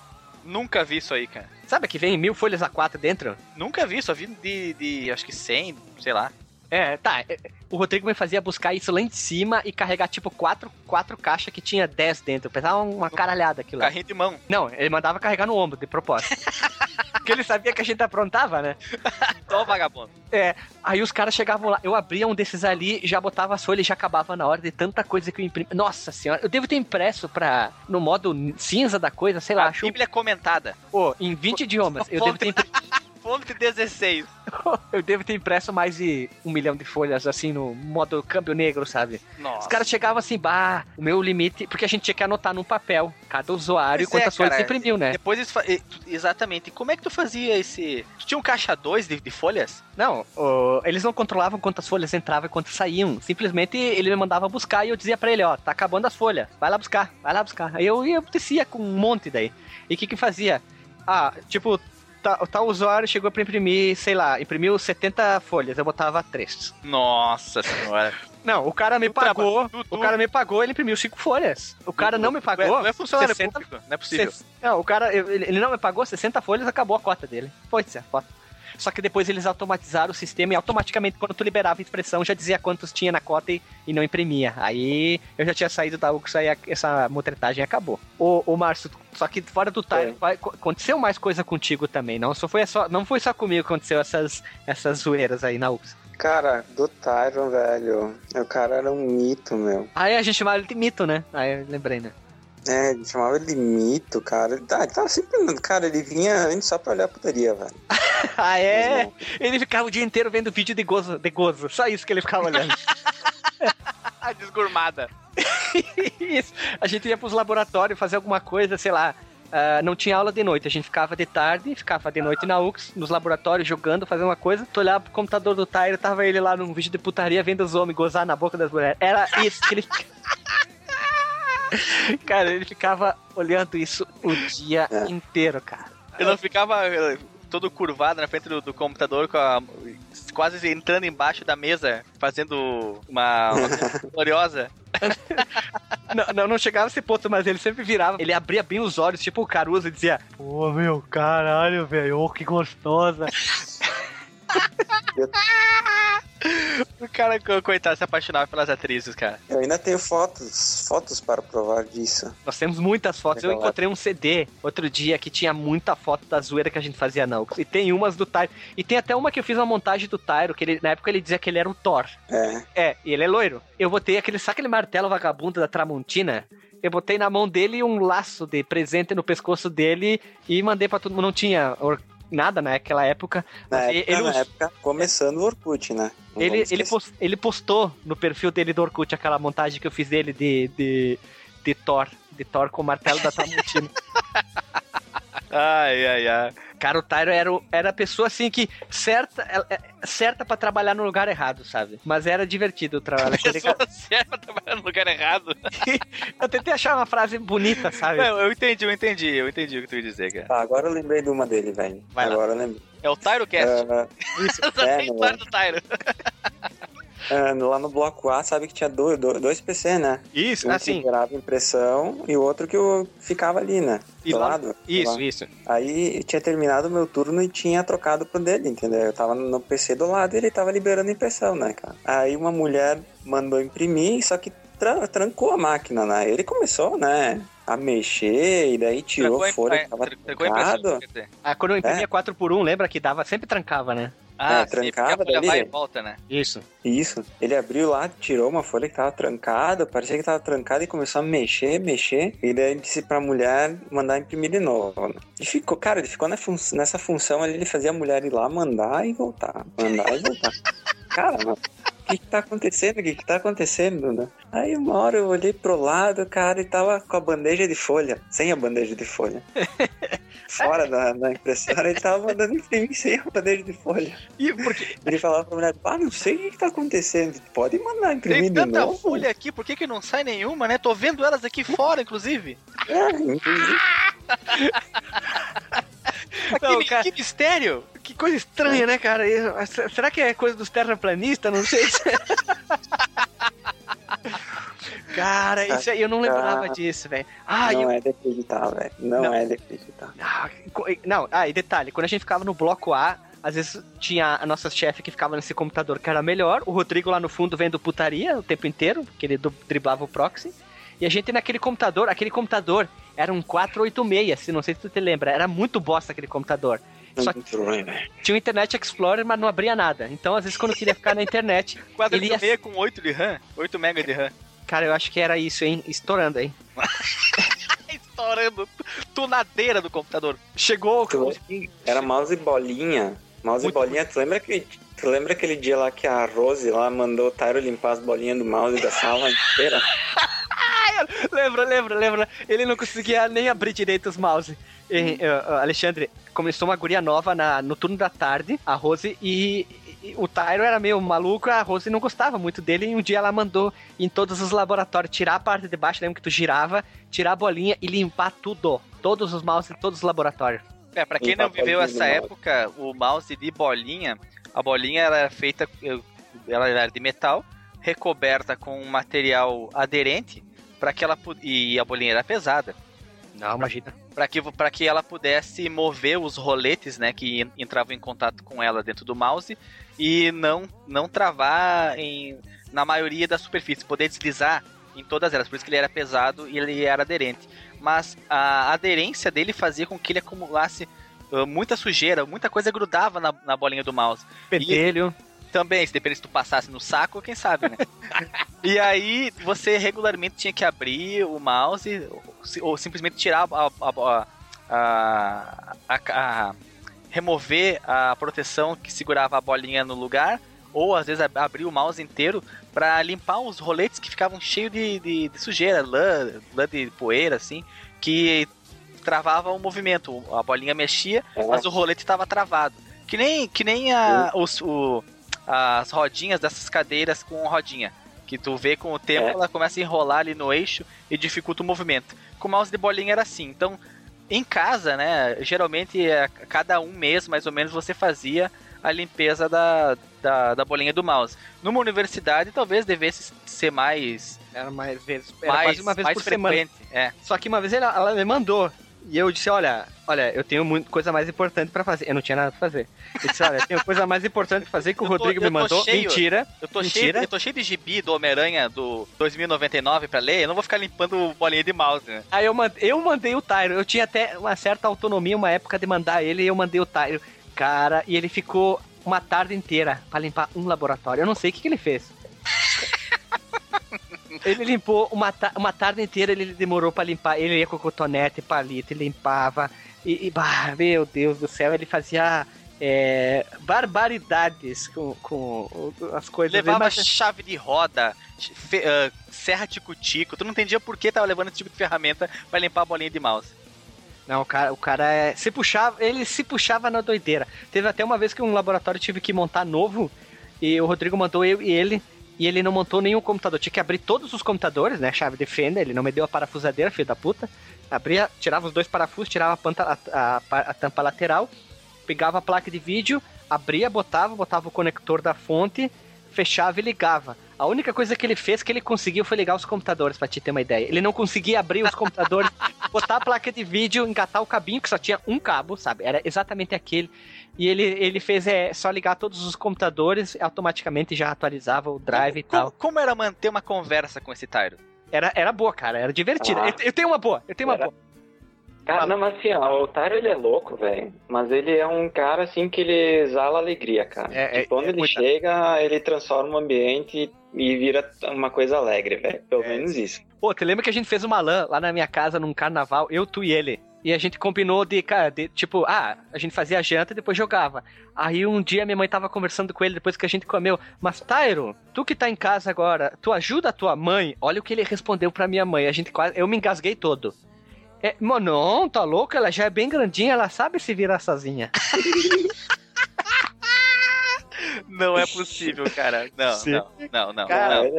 Nunca vi isso aí, cara. Sabe que vem mil folhas A4 dentro? Nunca vi, só vi de, de acho que 100, sei lá. É, tá. É, O Rodrigo me fazia buscar isso lá em cima e carregar tipo quatro, quatro caixas que tinha 10 dentro. Pesava uma caralhada aquilo lá. Carrinho de mão. Não, ele mandava carregar no ombro, de propósito. Porque ele sabia que a gente aprontava, né? Só vagabundo. Aí os caras chegavam lá, eu abria um desses ali, já botava as folhas e já acabava na hora de tanta coisa que eu imprimi. Nossa senhora, eu devo ter impresso pra. no modo cinza da coisa, sei lá, A acho. Bíblia comentada. Pô, em 20 idiomas. Eu devo, ter, impre- Fonte 16. eu devo ter impresso mais de um milhão de folhas, assim, no modo câmbio negro, sabe? Nossa. Os caras chegavam assim, bah, o meu limite. Porque a gente tinha que anotar num papel, cada usuário, Pois é, quantas folhas cara. imprimiu, né? Depois e- Exatamente. E como é que tu fazia esse. Tu tinha um caixa 2 de, de folhas? Não, o- eles não controlavam quantas folhas entravam e quantas saíam. Simplesmente ele me mandava buscar e eu dizia pra ele, ó, tá acabando as folhas. Vai lá buscar, vai lá buscar. Aí eu ia descia com um monte daí. E o que que fazia? Ah, tipo, tal, tal usuário chegou pra imprimir, sei lá, imprimiu 70 folhas, eu botava 3. Nossa senhora. Não, o cara me traba- pagou, tu- o cara me pagou, ele imprimiu 5 folhas. O cara não me pagou. Não é funcionário 60 público. Não é possível. Ses- Não, o cara, ele não me pagou 60 folhas, acabou a cota dele. Foi a cota. Só que depois eles automatizaram o sistema e automaticamente, quando tu liberava a expressão, já dizia quantos tinha na cota e, e não imprimia. Aí eu já tinha saído da UX, aí a- essa mutretagem acabou. Ô, ô Márcio, só que fora do time, co- aconteceu mais coisa contigo também, não? Só foi só, não foi só comigo que aconteceu essas, essas zoeiras aí na UX. Cara, do Tyron, velho. O cara era um mito, meu. Aí a gente chamava ele de mito, né? Aí eu lembrei, né? É, ele chamava ele de mito, cara. Ele, tá, ele tava sempre. Cara, ele vinha antes só pra olhar a putaria, velho. Ah, é? Ele ficava o dia inteiro vendo vídeo de gozo, de gozo. Só isso que ele ficava olhando. Ah, desgurmada. Isso. A gente ia pros laboratórios fazer alguma coisa, sei lá. ah, não tinha aula de noite, a gente ficava de tarde, ficava de noite na UX, nos laboratórios, jogando, fazendo uma coisa. Tu olhava pro computador do Tyler, tava ele lá num vídeo de putaria vendo os homens gozar na boca das mulheres. Era isso que ele. cara, ele ficava olhando isso o dia É. inteiro, cara. Eu não ficava todo curvado na frente do, do computador, com a- quase entrando embaixo da mesa, fazendo uma, uma gloriosa. Não, não, não chegava a esse ponto, mas ele sempre virava. Ele abria bem os olhos, tipo o Caruso, e dizia: Pô, meu, caralho, velho, oh, que gostosa. O cara, co- coitado, se apaixonava pelas atrizes, cara. Eu ainda tenho fotos, fotos para provar disso. Nós temos muitas fotos. Eu encontrei um CD outro dia que tinha muita foto da zoeira que a gente fazia UX. E tem umas do Tyro. E tem até uma que eu fiz uma montagem do Tyro, que ele, na época ele dizia que ele era o Thor. É. É, e ele é loiro. Eu botei aquele, sabe aquele martelo vagabundo da Tramontina? Eu botei na mão dele um laço de presente no pescoço dele e mandei pra todo mundo. Não tinha nada naquela época. Na época, ele, na época, começando o Orkut, né? Não ele, ele, esquecer. pos- ele postou no perfil dele do Orkut aquela montagem que eu fiz dele de, de, de Thor. De Thor com o martelo da Tramontina. Ai, ai, ai. Cara, o Tyro era, era a pessoa assim que certa, é- certa para trabalhar no lugar errado, sabe? Mas era divertido o trabalho. Pessoa certa trabalhando no lugar errado. Eu tentei achar uma frase bonita, sabe? Não, eu entendi, eu entendi, eu entendi o que tu ia dizer, cara. Tá, agora eu lembrei de uma dele, velho. Vai lá. Agora eu lembrei. É o TyroCast. Ah, Isso, é, tem não história do Tyro. Ah, lá no bloco A, sabe que tinha dois, dois PC, né? Isso, Um assim. que gerava impressão e o outro que eu ficava ali, né? E Do lá- lado. Isso, lá. isso. Aí tinha terminado o meu turno e tinha trocado pro dele, entendeu? Eu tava no PC do lado e ele tava liberando impressão, né, cara? Aí uma mulher mandou imprimir, só que tra- trancou a máquina, né? Ele começou, né, a mexer e daí tirou Trancou a- folha é, que tava tran- trancou a trancado. dizer. Ah, quando eu imprimia 4x1, lembra que dava, sempre trancava, né? Ah, É, sim, trancava a folha dali. vai e volta, né? Isso. Isso. Ele abriu lá, tirou uma folha que tava trancada, parecia que tava trancada e começou a mexer, mexer. E daí ele disse pra mulher mandar imprimir de novo. né? E ficou, cara, ele ficou na fun- nessa função ali, ele fazia a mulher ir lá, mandar e voltar. Mandar e voltar. cara, mano. O que, que tá acontecendo? O que, que tá acontecendo, né? Aí uma hora eu olhei pro lado, cara, e tava com a bandeja de folha, sem a bandeja de folha. Fora da, da impressora, ele tava mandando imprimir sem a bandeja de folha. E porque Ele falava pra mulher, ah, não sei o que, que tá acontecendo. Pode mandar imprimir Tem de tanta novo? folha aqui, por que, que não sai nenhuma, né? Tô vendo elas aqui fora, inclusive. É, inclusive. Não, que, cara- que mistério! Que coisa estranha, né, cara? Se- Será que é coisa dos terraplanistas? Não sei se... Cara, isso aí eu não lembrava Cara. disso, velho. Ah, não eu... é de acreditar, velho. Não, Não. é de acreditar. Ah, não, ah, e detalhe, quando a gente ficava no bloco A, às vezes tinha a nossa chefe que ficava nesse computador que era melhor, o Rodrigo lá no fundo vendo putaria o tempo inteiro, porque ele driblava o proxy, e a gente naquele computador, aquele computador era um 486, se não sei se tu te lembra, era muito bosta aquele computador. Só que velho. tinha o Internet Explorer, mas não abria nada. Então, às vezes, quando eu queria ficar na internet, Ele ia- 486 com 8 de RAM, 8 MB de RAM. cara, eu acho que era isso, hein? Estourando, hein? Estourando, tunadeira do computador. Chegou. Era mouse e bolinha. Mouse Muito e bolinha, tu lembra que. Tu lembra aquele dia lá que a Rose lá mandou o Tyro limpar as bolinhas do mouse da sala inteira? Lembra, lembra, lembra. Ele não conseguia nem abrir direito os mouse. E, uh, Alexandre, começou uma guria nova na, no turno da tarde, a Rose, e, e o Tyro era meio maluco, a Rose não gostava muito dele, e um dia ela mandou em todos os laboratórios tirar a parte de baixo, lembra que tu girava, tirar a bolinha e limpar tudo. Todos os mouse em todos os laboratórios. É, pra quem não viveu essa época, o mouse de bolinha, a bolinha ela era feita, ela era de metal, recoberta com um material aderente, para que ela e a bolinha era pesada, Não, imagina. para que para que ela pudesse mover os roletes, né, que en- entravam em contato com ela dentro do mouse e não não travar em na maioria da superfície, poder deslizar em todas elas. Por isso que ele era pesado e ele era aderente. Mas a aderência dele fazia com que ele acumulasse uh, muita sujeira, muita coisa grudava na, na bolinha do mouse. Pedelho. Também, se dependesse se tu passasse no saco, quem sabe, né? e aí você regularmente tinha que abrir o mouse ou, si- ou simplesmente tirar a, a, a, a- remover a proteção que segurava a bolinha no lugar, ou às vezes ab- abrir o mouse inteiro para limpar os roletes que ficavam cheios de, de, de sujeira, lã, lã de poeira, assim, que travava o movimento. A bolinha mexia, mas o rolete estava travado. Que nem, que nem a, os, o, as rodinhas dessas cadeiras com rodinha. Que tu vê com o tempo, É. ela começa a enrolar ali no eixo e dificulta o movimento. Com o mouse de bolinha era assim. Então, em casa, né, geralmente a cada um mês, mais ou menos, você fazia a limpeza da, da, da bolinha do mouse. Numa universidade, talvez devesse ser mais, Era mais vezes. Era mais, quase uma vez mais por semana. frequente. É. Só que uma vez ela, ela me mandou. E eu disse, olha, olha, eu tenho muita coisa mais importante pra fazer. Eu não tinha nada pra fazer. Eu disse, olha, eu tenho coisa mais importante pra fazer que o tô- Rodrigo me mandou. cheio. Mentira. Eu tô, Mentira. cheio, eu tô cheio de gibi do Homem-Aranha do 2099 pra ler, eu não vou ficar limpando bolinha de mouse, né? Aí eu mandei, eu mandei o Tyro. Eu tinha até uma certa autonomia, uma época de mandar ele, e eu mandei o Tyro. Cara, e ele ficou uma tarde inteira pra limpar um laboratório. Eu não sei o que, que ele fez. Ele limpou uma, ta- uma tarde inteira, ele demorou pra limpar. Ele ia com cotonete, palito, e limpava. E, e, bah, meu Deus do céu, ele fazia é, barbaridades com, com as coisas. Levava Mas- chave de roda, fe- ah, serra tico-tico, tu não entendia por que tava levando esse tipo de ferramenta pra limpar a bolinha de mouse. Não, o cara, o cara é- se puxava, ele se puxava na doideira. Teve até uma vez que um laboratório tive que montar novo e o Rodrigo mandou eu e ele e ele não montou nenhum computador. Tinha que abrir todos os computadores, né? Chave de fenda, ele não me deu a parafusadeira, filho da puta. Abria, tirava os dois parafusos, tirava a, panta- a- a- a tampa lateral, pegava a placa de vídeo, abria, botava, botava o conector da fonte, fechava e ligava. A única coisa que ele fez que ele conseguiu foi ligar os computadores, pra te ter uma ideia. Ele não conseguia abrir os computadores, botar a placa de vídeo, engatar o cabinho, que só tinha um cabo, sabe? Era exatamente aquele. E ele, ele fez é, só ligar todos os computadores, automaticamente já atualizava o drive e como, tal. como era manter uma conversa com esse Tyro? Era, era boa, cara, era divertida. Ah. Eu, eu tenho uma boa, eu tenho uma Era. boa. Cara, não, mas assim, ó, o Otário ele é louco, velho. Mas ele é um cara assim que ele exala alegria, cara. É, é- Quando é ele muita- chega, ele transforma o ambiente e vira uma coisa alegre, velho. Pelo É. menos isso. Pô, tu lembra que a gente fez uma LAN lá na minha casa num carnaval, eu, tu e ele? E a gente combinou de, cara, de, tipo, ah, a gente fazia janta e depois jogava. Aí um dia minha mãe tava conversando com ele depois que a gente comeu. Mas, Tyro, tu que tá em casa agora, tu ajuda a tua mãe? Olha o que ele respondeu pra minha mãe. A gente quase. Eu me engasguei todo. É, mano, não, tá louco? Ela já é bem grandinha, ela sabe se virar sozinha. Não é possível, cara. Não, Sim. não, não, não, Cara, não,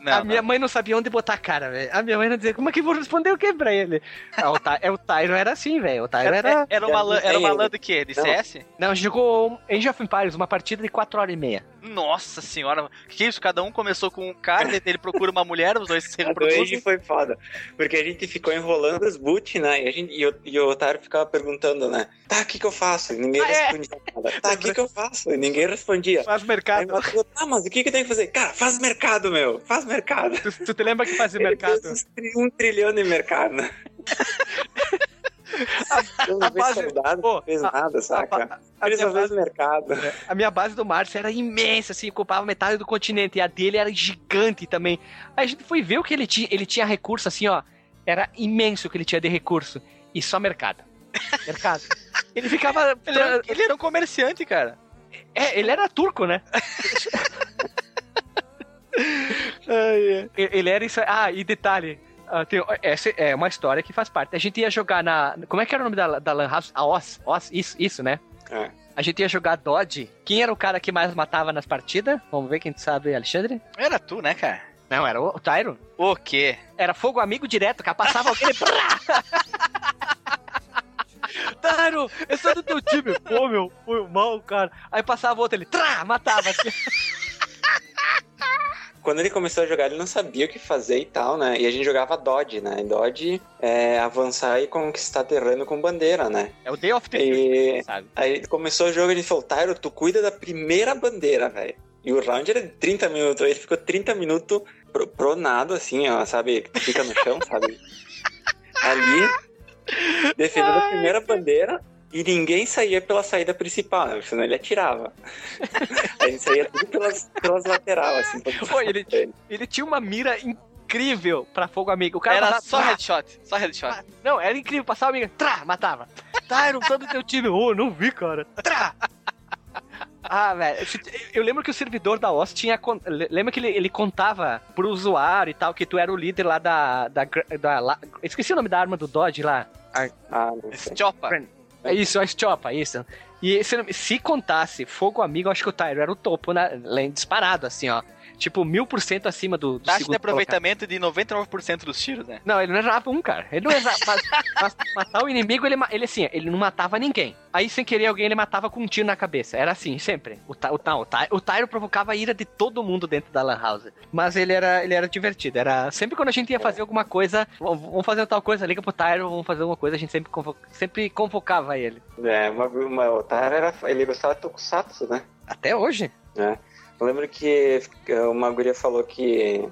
não, a não. minha mãe não sabia onde botar a cara, velho. A minha mãe não dizia, como é que eu vou responder o que pra ele? Ah, o, Ty, é, o Tyro era assim, velho. O Tyro era. Era, era uma lã, era uma Não. lã do quê? De CS? Não, a gente jogou Age of Empires, uma partida de 4 horas e meia. Nossa senhora, que isso? Cada um começou com um cara, ele procura uma mulher, os dois se reproduzem. Age foi foda. Porque a gente ficou enrolando os boot, né? E, a gente, e, o, e o Otário ficava perguntando, né? Tá, o que que eu faço? E ninguém Ah, é? respondia nada. Tá, o que que eu faço? E ninguém respondia. Faz Aí mercado. falei, tá, mas o que que tem que fazer? Cara, faz mercado, meu. Faz mercado. Tu, tu te lembra que Ele mercado? fez um trilhão de mercado. Eu não a fez base- soldado, Pô, fez a- nada, A, saca? a só fez base, mercado. a minha base do Márcio era imensa, assim, ocupava metade do continente. E a dele era gigante também. Aí a gente foi ver o que ele tinha. Ele tinha recurso, assim, ó. Era imenso o que ele tinha de recurso. E só mercado. Mercado. Ele ficava. Ele era, ele era um comerciante, cara. É, ele era turco, né? Ele ele era isso. Ah, e detalhe. Ah, tem- essa é uma história que faz parte. A gente ia jogar na. Como é que era o nome da, da Lan House? A Oz. Oz, isso, isso, né? É. A gente ia jogar Dodge. Quem era o cara que mais matava nas partidas? Vamos ver quem sabe, Alexandre? Era tu, né, cara? Não, era o, o Tyro. O quê? Era fogo amigo direto, cara. Passava alguém e. Tyro, eu sou do teu time. Pô, meu, foi mal, cara. Aí passava outro, ele. Trá! Matava. assim. Quando ele começou a jogar, ele não sabia o que fazer e tal, né? E a gente jogava Dodge, né? E Dodge é avançar e conquistar terreno com bandeira, né? É o Day of the E sabe? aí começou o jogo e ele falou, Tyro, tu cuida da primeira bandeira, velho. E o round era de 30 minutos, ele ficou 30 minutos pro- pronado, assim, ó, sabe? Fica no chão, sabe? Ali, defendendo a primeira bandeira e ninguém saía pela saída principal, né? Senão ele atirava. Aí ele saía tudo pelas, pelas laterais, assim. pra Pô, ele- ele. Tinha uma mira incrível pra fogo amigo. O cara Era só Trá! headshot, só headshot. Não, era incrível. Passava o amigo, trá, matava. Tyron, todo teu time. Ô, não vi, cara. Trá. Ah, velho. Eu lembro que o servidor da OS tinha. Lembra que ele, ele contava pro usuário e tal que tu era o líder lá da. da, da lá- Esqueci o nome da arma do Dodge lá. Ah, não sei. Chopa. É isso, a Estiopa, isso. E se, se contasse fogo amigo, acho que o Tyro era o topo, né? Disparado, assim, ó. Tipo, mil por cento acima do, do Taxa de segundo colocado. aproveitamento de 99% dos tiros, né? Não, ele não errava um, cara. Ele não errava. mas, mas matar o inimigo, ele, ele assim, ele não matava ninguém. Aí, sem querer, alguém ele matava com um tiro na cabeça. Era assim, sempre. O, o, não, o, o Tyro provocava a ira de todo mundo dentro da Lan House. Mas ele era, ele era divertido. Era sempre quando a gente ia fazer alguma coisa, "Vamos- fazer tal coisa, liga pro Tyro, vamos fazer alguma coisa, a gente sempre, convo- sempre convocava ele. É, uma, uma, o Tyro era, ele gostava de Tokusatsu, né? Até hoje. Eu lembro que uma guria falou que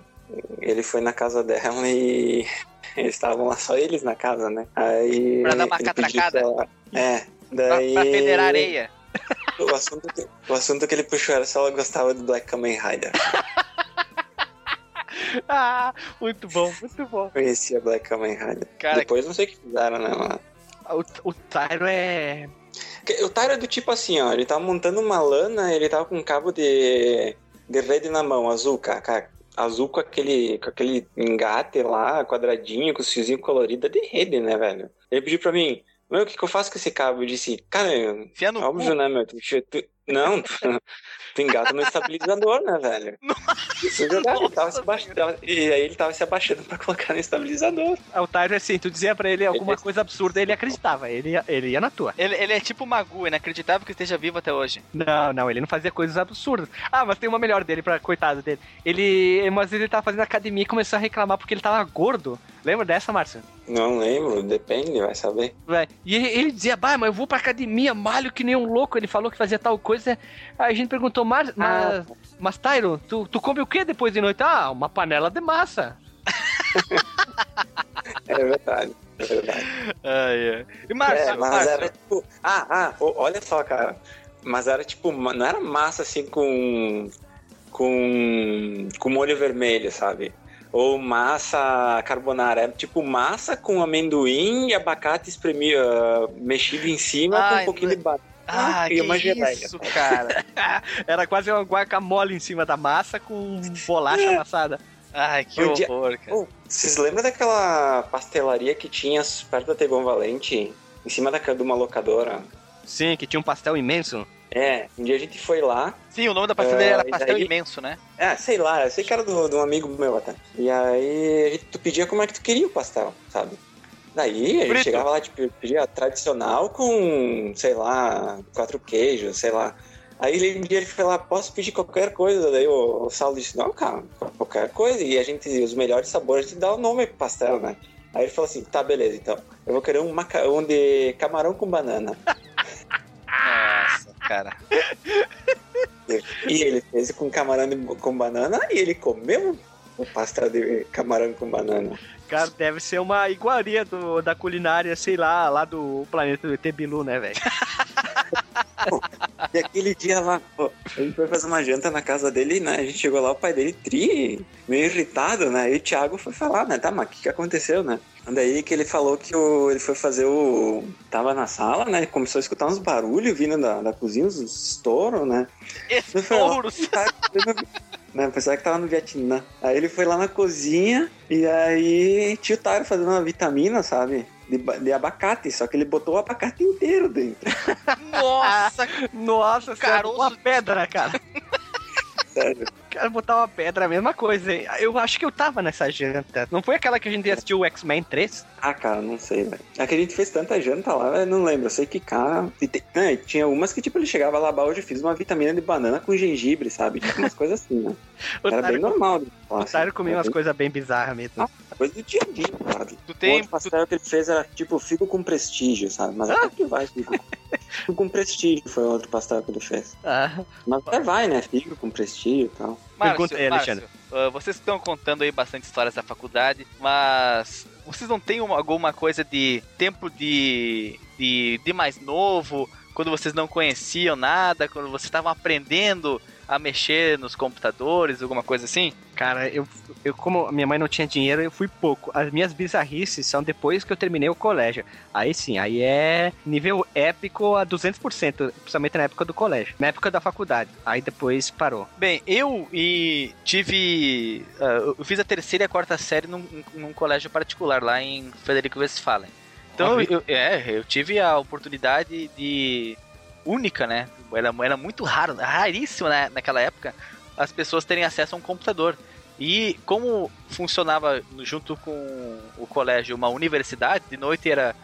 ele foi na casa dela e eles estavam lá só eles na casa, né? Aí. Pra dar uma catracada. pra ela- É. Pra, Daí. pra federar areia. O assunto, que, o assunto que ele puxou era se ela gostava do Black Kamen Rider. Ah, muito bom, muito bom. Conhecia Black Kamen Rider. Cara, Depois não sei o que fizeram, né, mano? O, o Tyro é. O Tyro é do tipo assim, ó, ele tava montando uma lana, ele tava com um cabo de, de rede na mão, azul, cara, azul com aquele, com aquele engate lá, quadradinho, com os fiozinhos coloridos, é de rede, né, velho? Ele pediu pra mim, meu, o que, que eu faço com esse cabo? Eu disse, cara, no óbvio, cu. né, meu, tu, tu, Não, tu engata no estabilizador, né, velho? Isso é verdade, ele tava se abaixando, e aí ele tava se abaixando pra colocar no estabilizador. O Tyro, assim, tu dizia pra ele alguma coisa absurda, ele acreditava, ele ia, ele ia na tua. Ele, ele é tipo o Magu, inacreditável que esteja vivo até hoje. Não, não, ele não fazia coisas absurdas. Ah, mas tem uma melhor dele, pra coitado dele. Ele, vezes ele tava fazendo academia e começou a reclamar porque ele tava gordo. Lembra dessa, Márcio? Não lembro, depende, vai saber. Vai. E ele, ele dizia, bah, mas eu vou pra academia, malho que nem um louco. Ele falou que fazia tal coisa. Aí a gente perguntou, mas, mas, mas Tyron, tu, tu come o que depois de noite? Ah, uma panela de massa. É verdade, é verdade. Ai, ai. E Márcio, É, mas Márcio, era tipo. Ah, ah, olha só, cara. Mas era tipo, não era massa assim com. com. com molho vermelho, sabe? Ou massa carbonara. Era tipo massa com amendoim e abacate espremido, ah, mexido em cima com Ai, um pouquinho de banana. Ah, e que uma isso, cara. Era quase uma guacamole em cima da massa com bolacha amassada. Ai, que Um dia- horror, cara. Ô, vocês lembram daquela pastelaria que tinha perto da Tegon Valente? Em cima da de uma locadora? Sim, que tinha um pastel imenso. É, um dia a gente foi lá, Sim, o nome da pastelaria É, era Pastel daí- Imenso, né? É, sei lá, eu sei que era de um amigo meu até. E aí a gente, tu pedia como é que tu queria o pastel, sabe? Daí a gente chegava lá, tipo, pedia tradicional com, sei lá, quatro queijos, sei lá. Aí ele- um dia ele foi lá, posso pedir qualquer coisa? Daí o, o Saulo disse, não, cara, qualquer coisa. E a gente, os melhores sabores, a gente dá o nome pro pastel, né? Aí ele falou assim, tá, beleza, então. Eu vou querer um macarrão de camarão com banana. Cara. E ele fez com camarão com banana e ele comeu o pastel de camarão com banana. Cara, deve ser uma iguaria do, da culinária, sei lá, lá do planeta do ET Bilu, né, velho? E aquele dia lá, pô, a gente foi fazer uma janta na casa dele, né? A gente chegou lá, o pai dele tri, meio irritado, né? E o Thiago foi falar, né? Tá, mas o que, que aconteceu, né? Daí que ele falou que o, ele foi fazer o. Tava na sala, né? Começou a escutar uns barulhos vindo da, da cozinha, uns estouros, né? Ele foi lá, Estouros. tá, né? Pensava que tava no Vietnã. Aí ele foi lá na cozinha e aí tinha o Taro fazendo uma vitamina, sabe? De, de abacate, só que ele botou o abacate inteiro dentro. Nossa, Nossa, cara, Caroço uma pedra, cara. Sério. O cara botar uma pedra, a mesma coisa. hein? Eu acho que eu tava nessa janta. Não foi aquela que a gente assistiu o X-Men 3? Ah, cara, não sei, velho. É que a gente fez tanta janta lá, velho, não lembro. Eu sei que, cara. E te- né, tinha umas que, tipo, ele chegava lá, "Bah, hoje eu fiz uma vitamina de banana com gengibre, sabe? Tipo, umas coisas assim, né? O Era bem normal. falar, o. Tyro comia umas bem coisas bem bizarras mesmo. Coisa do dia a dia, sabe? tu O outro pastel que ele fez era, tipo, figo com prestígio, sabe? Mas até que vai, figo. figo com prestígio foi o outro pastel que ele fez. Ah, Mas até vai, né? Figo com prestígio e tal. Márcio, Pergunta aí, Márcio, Alexandre. ah, vocês estão contando aí bastante histórias da faculdade, mas vocês não têm uma- alguma coisa de tempo de, de, de mais novo, quando vocês não conheciam nada, quando vocês estavam aprendendo a mexer nos computadores, alguma coisa assim? Cara, eu, eu, como minha mãe não tinha dinheiro, eu fui pouco. As minhas bizarrices são depois que eu terminei o colégio. Aí sim, aí é nível épico a 200%, principalmente na época do colégio. Na época da faculdade. Aí depois parou. Bem, eu e tive. ah, eu fiz a terceira e a quarta série num, num colégio particular lá em Frederico Westphalen. Então, eu, é, eu tive a oportunidade de. única, né? Era, era muito raro, raríssimo né, naquela época, as pessoas terem acesso a um computador. E como funcionava junto com o colégio uma universidade, de noite era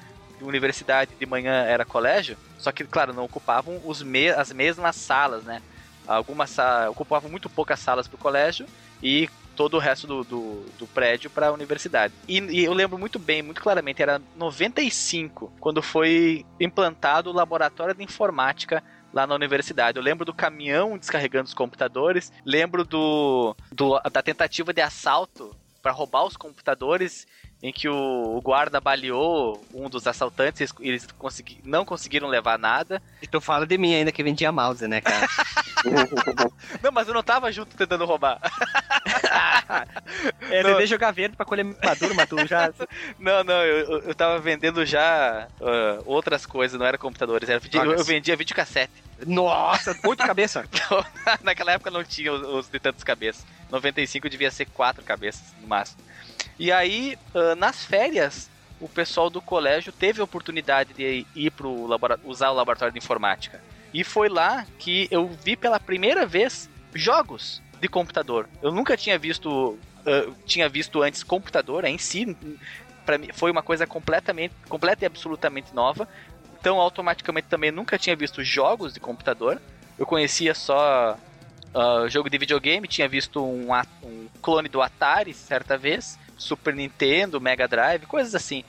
universidade, de manhã era colégio, só que, claro, não ocupavam os me as mesmas salas, né? Algumas sa- ocupavam muito poucas salas para o colégio e todo o resto do, do, do prédio para a universidade. E, e eu lembro muito bem, muito claramente, era 95, quando foi implantado o laboratório de informática lá na universidade. Eu lembro do caminhão descarregando os computadores, lembro do, do da tentativa de assalto para roubar os computadores em que o, guarda baleou um dos assaltantes e eles consegui, não conseguiram levar nada. E tu fala de mim ainda que vendia mouse, né, cara? Não, mas eu não tava junto tentando roubar. É, Não. jogar verde pra colher maduro, mas tu já. Não, não, eu, eu- tava vendendo já ah, outras coisas, não era computadores, era eu, eu vendia videocassete. Nossa, oito cabeça. Naquela época não tinha os, os de tantas cabeças. 95 devia ser quatro cabeças, no máximo. E aí, ah, nas férias, o pessoal do colégio teve a oportunidade de ir pro usar o laboratório de informática. E foi lá que eu vi pela primeira vez jogos de computador. Eu nunca tinha visto. Uh, tinha visto antes computador em si. Para mim foi uma coisa completamente, completa e absolutamente nova. Então automaticamente também nunca tinha visto jogos de computador. Eu conhecia só uh, jogo de videogame, tinha visto um, um clone do Atari certa vez, Super Nintendo, Mega Drive, coisas assim.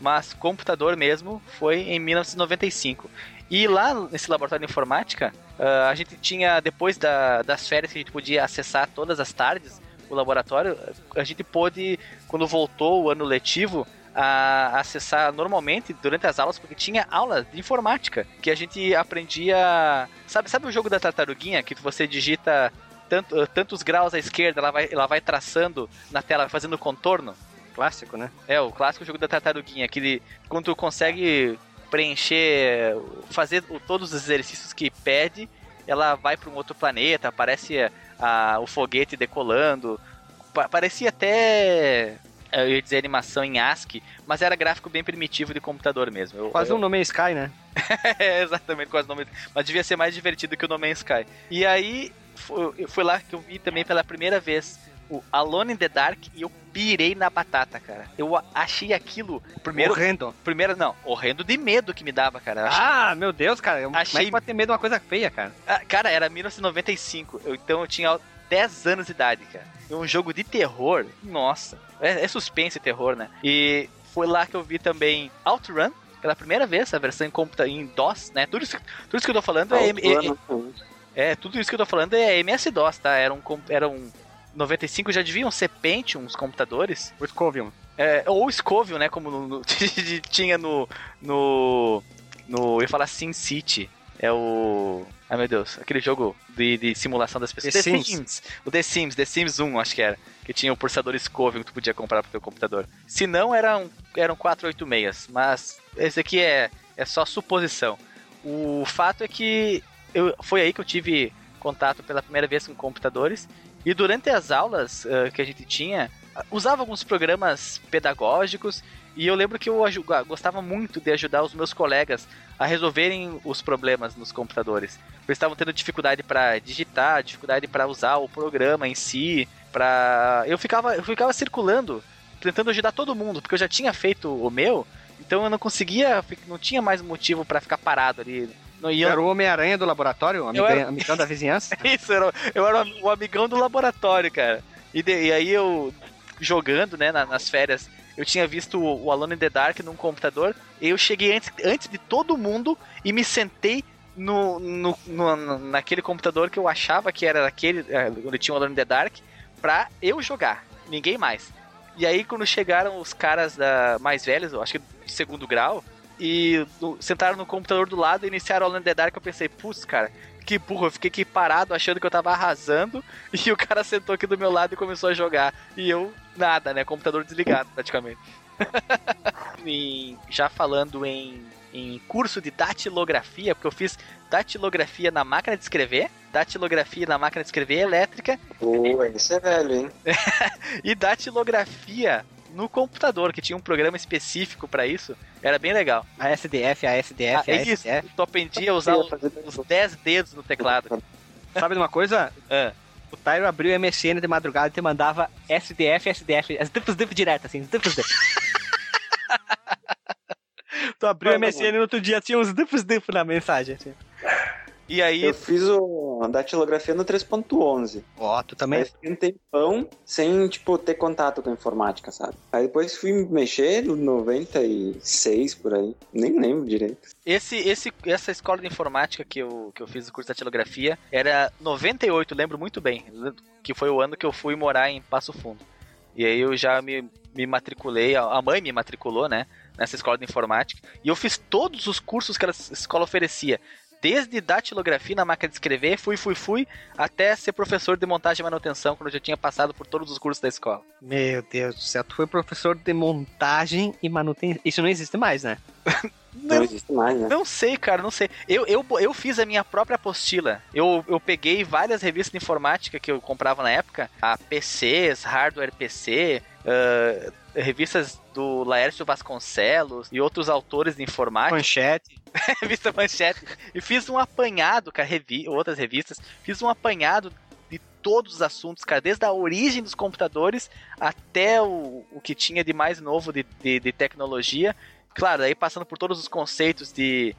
Mas computador mesmo foi em 1995. E lá nesse laboratório de informática, uh, a gente tinha, depois da, das férias que a gente podia acessar todas as tardes, o laboratório, a gente pôde, quando voltou o ano letivo, a acessar normalmente durante as aulas, porque tinha aula de informática, que a gente aprendia. Sabe, sabe o jogo da tartaruguinha, que você digita tanto, tantos graus à esquerda, ela vai, ela vai traçando na tela, fazendo contorno? Clássico, né? É, o clássico jogo da tartaruguinha, aquele. Quando tu consegue preencher, fazer todos os exercícios que pede, ela vai para um outro planeta, aparece a, o foguete decolando. Pa parecia até eu ia dizer animação em ASCII, mas era gráfico bem primitivo de computador mesmo. Eu, quase eu... um No Man's Sky, né? é, exatamente, quase No Man's Mas devia ser mais divertido que o No Man's Sky. E aí, foi, foi lá que eu vi também pela primeira vez o Alone in the Dark e eu pirei na batata, cara. Eu achei aquilo. Primeiro, horrendo. Primeiro, não, horrendo de medo que me dava, cara. Achei, ah, meu Deus, cara. Eu, achei... É que pode ter medo de uma coisa feia, cara? Ah, cara, era 1995. Eu, então eu tinha 10 anos de idade, cara. E um jogo de terror, nossa. É, é suspense e terror, né? E foi lá que eu vi também Outrun, pela primeira vez, a versão em, computa em DOS, né? Tudo isso, tudo isso que eu tô falando é, é, é, tudo isso que eu tô falando é MS-DOS, tá? Era um, era um 95 já deviam ser Pentium os computadores. O Scovium. É, ou Scovium, né? Como no, no, tinha no, no. No. Eu ia falar Sin City. É o. Ai meu Deus, aquele jogo de, de simulação das pessoas. The, The Sims. Sims. O The Sims, The Sims 1, acho que era. Que tinha o processador Scovium que tu podia comprar pro teu computador. Se não, eram, eram 486. Mas esse aqui é, é só suposição. O fato é que eu, foi aí que eu tive contato pela primeira vez com computadores. E durante as aulas uh, que a gente tinha, usava alguns programas pedagógicos e eu lembro que eu gostava muito de ajudar os meus colegas a resolverem os problemas nos computadores. Eles estavam tendo dificuldade para digitar, dificuldade para usar o programa em si, para eu ficava eu ficava circulando, tentando ajudar todo mundo, porque eu já tinha feito o meu, então eu não conseguia, não tinha mais motivo para ficar parado ali. Não ia... Era o Homem-Aranha do laboratório, o amiga... era... amigão da vizinhança? Isso, era, eu era o amigão do laboratório, cara. E, de, e aí eu jogando, né, nas férias, eu tinha visto o Alone in the Dark num computador, e eu cheguei antes, antes de todo mundo e me sentei no, no, no, naquele computador que eu achava que era aquele, é, onde tinha o Alone in the Dark, pra eu jogar, ninguém mais. E aí quando chegaram os caras da, mais velhos, eu acho que de segundo grau, e no, sentaram no computador do lado e iniciaram Alone in the Dark, eu pensei, putz, cara, que burro, eu fiquei aqui parado achando que eu tava arrasando e o cara sentou aqui do meu lado e começou a jogar. E eu, nada, né? Computador desligado praticamente. e já falando em, em curso de datilografia, porque eu fiz datilografia na máquina de escrever, datilografia na máquina de escrever elétrica. Boa, isso é velho, hein? e datilografia no computador, que tinha um programa específico para isso. Era bem legal. A SDF, a SDF, ah, a é isso. Tu aprendia a usar os, os 10 dedos no teclado. Sabe de uma coisa? Ah. O Tyro abriu o MSN de madrugada e te mandava SDF, SDF, as duplas duplas direto, assim, duplas Tu abriu o MSN no outro dia, tinha uns duplos duplos na mensagem, assim. E aí. Eu fiz o, a datilografia no 3.11. Ó, oh, tu também? Aí fiquei um tempão sem, tipo, ter contato com a informática, sabe? Aí depois fui mexer no 96 por aí. Nem lembro direito. Esse, esse, essa escola de informática que eu, que eu fiz o curso de datilografia era 98, lembro muito bem. Que foi o ano que eu fui morar em Passo Fundo. E aí eu já me, me matriculei, a mãe me matriculou, né? Nessa escola de informática. E eu fiz todos os cursos que a escola oferecia desde datilografia na máquina de escrever, fui, fui, fui, até ser professor de montagem e manutenção, quando eu já tinha passado por todos os cursos da escola. Meu Deus do céu, tu foi professor de montagem e manutenção. Isso não existe mais, né? Não, não, existe mais, né? Não sei, cara, não sei. Eu, eu, eu fiz a minha própria apostila. Eu, eu peguei várias revistas de informática que eu comprava na época, a PCs, hardware PC, uh, revistas do Laércio Vasconcelos e outros autores de informática. Manchete. revista Manchete. E fiz um apanhado, cara, revi outras revistas. Fiz um apanhado de todos os assuntos, cara, desde a origem dos computadores até o, o que tinha de mais novo de, de, de tecnologia. Claro, aí passando por todos os conceitos de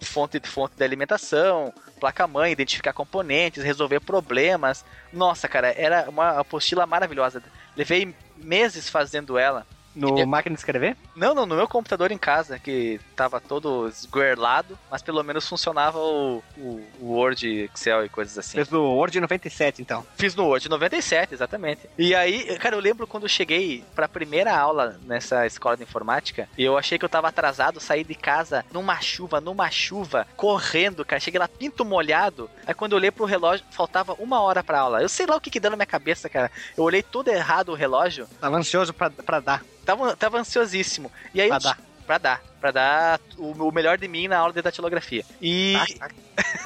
fonte de fonte de alimentação, placa-mãe, identificar componentes, resolver problemas. Nossa, cara, era uma apostila maravilhosa. Levei meses fazendo ela. No E- máquina de escrever? Não, não, no meu computador em casa, que tava todo esguerlado, mas pelo menos funcionava o, o, o Word, Excel e coisas assim. Fez do Word 97, então. Fiz no Word 97, exatamente. E aí, cara, eu lembro quando eu cheguei pra primeira aula nessa escola de informática, eu achei que eu tava atrasado, saí de casa numa chuva, numa chuva, correndo, cara. Cheguei lá pinto molhado. Aí quando eu olhei pro relógio, faltava uma hora pra aula. Eu sei lá o que que deu na minha cabeça, cara. Eu olhei todo errado o relógio, Tava ansioso pra, pra dar. Tava, tava ansiosíssimo. E aí Pra eu- dar. Pra dar. Pra dar o, o melhor de mim na aula de datilografia. E,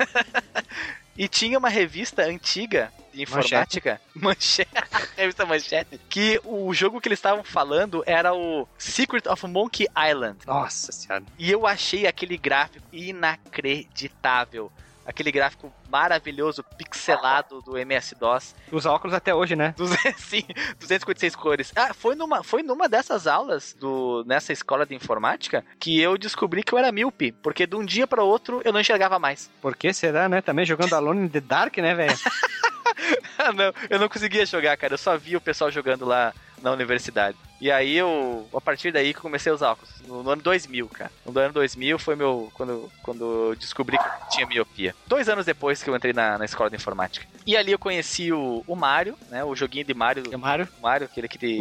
e tinha uma revista antiga de informática, Manchete, revista Manchete, que o jogo que eles estavam falando era o Secret of Monkey Island. Nossa senhora. E eu achei aquele gráfico inacreditável. Aquele gráfico maravilhoso, pixelado do MS-DOS. Usa óculos até hoje, né? 200, sim, 256 cores. Ah, foi numa, foi numa dessas aulas do nessa escola de informática que eu descobri que eu era míope, porque de um dia para outro eu não enxergava mais. Por que será, né? Também jogando Alone in the Dark, né, velho? Não, eu não conseguia jogar, cara. Eu só via o pessoal jogando lá na universidade. E aí eu, a partir daí que eu comecei a usar óculos. No, no ano 2000, cara. No ano 2000 foi meu, quando, quando eu descobri que eu tinha miopia. Dois anos depois que eu entrei na, na escola de informática. E ali eu conheci o, o Mario, né, o joguinho de Mario, o Mario? Mario, aquele que, te-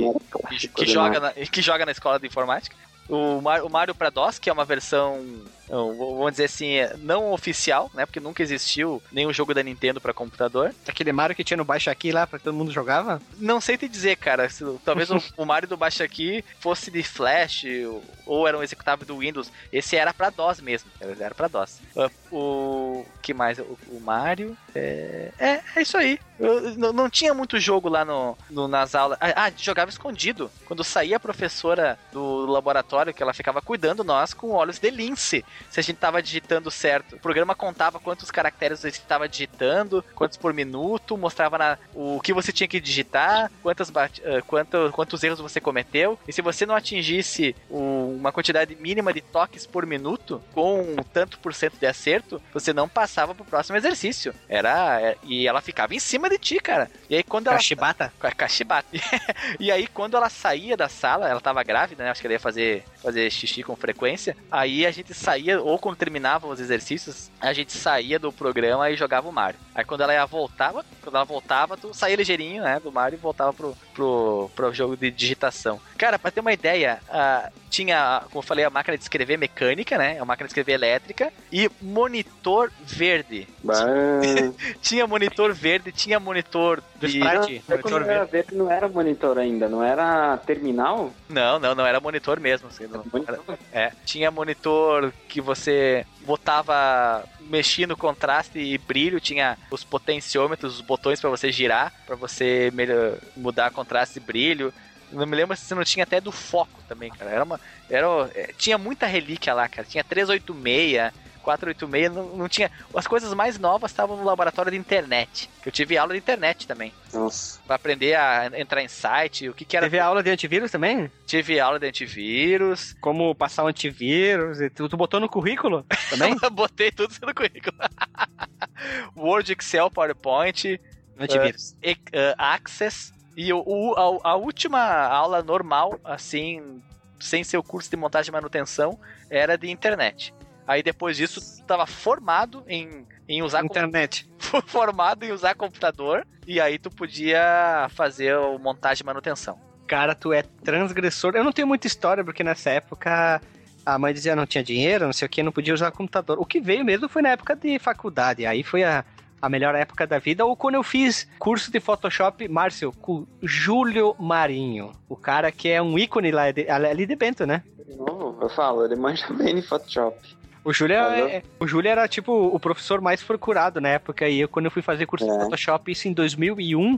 que, que joga na, que joga na escola de informática. O Mario, o Mario para DOS, que é uma versão, vamos dizer assim, não oficial, né? Porque nunca existiu nenhum jogo da Nintendo para computador. Aquele Mario que tinha no baixo aqui lá pra todo mundo jogava? Não sei te dizer, cara. se- talvez o, o Mario do baixo aqui fosse de Flash ou, ou era um executável do Windows. Esse era pra DOS mesmo. Era, pra DOS. Uh, o que mais? O, o Mario. É, é, é isso aí. Eu, não, não tinha muito jogo lá no, no- nas aulas. Ah, ah, jogava escondido. Quando saía a professora do laboratório, que ela ficava cuidando nós com olhos de lince. Se a gente tava digitando certo. O programa contava quantos caracteres você estava digitando, quantos por minuto, mostrava na, o que você tinha que digitar, quantas ah, quanto- quantos erros você cometeu. E se você não atingisse o- uma quantidade mínima de toques por minuto, com um tanto por cento de acerto, você não passava pro próximo exercício. Era. é- e ela ficava em cima de ti, cara. E aí quando ela. Cachibata? Cachibata. e aí, quando ela saía da sala, ela tava grávida, né? Acho que ela ia fazer, fazer xixi com frequência. Aí a gente saía, ou quando terminava os exercícios, a gente saía do programa e jogava o Mario. Aí quando ela ia voltava, quando ela voltava, tu saía ligeirinho, né? Do Mario e voltava pro, pro, pro jogo de digitação. Cara, pra ter uma ideia, ah, tinha, como eu falei, a máquina de escrever mecânica, né? A máquina de escrever elétrica e monitor verde. Tinha monitor verde, tinha monitor Do de... Sprite? Quando Monitor era verde não era monitor ainda, não era terminal? Não, não, não era monitor mesmo. assim, não- era- é, tinha monitor que você botava, mexia no contraste e brilho, tinha os potenciômetros, os botões pra você girar, pra você melhor, mudar contraste e brilho. Não me lembro se você não tinha até do foco também, cara. Era uma, era, é, tinha muita relíquia lá, cara. Tinha 386, 486, não, não tinha. As coisas mais novas estavam no laboratório de internet. Que eu tive aula de internet também. Nossa. Pra aprender a entrar em site, o que, que era. Teve aula de antivírus também? Tive aula de antivírus. Como passar o antivírus? E tu, tu botou no currículo também? Botei tudo no currículo. Word, Excel, PowerPoint, antivírus. e- eh, Access. E o, o- a, a última aula normal, assim, sem ser o curso de montagem e manutenção, era de internet. Aí depois disso, tu tava formado em, em usar com- Internet. formado em usar computador e aí tu podia fazer o montagem e manutenção. Cara, tu é transgressor. Eu não tenho muita história, porque nessa época a mãe dizia não tinha dinheiro, não sei o que, não podia usar computador. O que veio mesmo foi na época de faculdade. Aí foi a, a melhor época da vida. Ou quando eu fiz curso de Photoshop, Márcio, com Júlio Marinho. O cara que é um ícone lá de, ali de Bento, né? De novo, eu falo, ele manja bem de Photoshop. O Júlio, é, o Júlio era tipo o professor mais procurado na época. E eu, quando eu fui fazer curso de É. Photoshop, isso em 2001,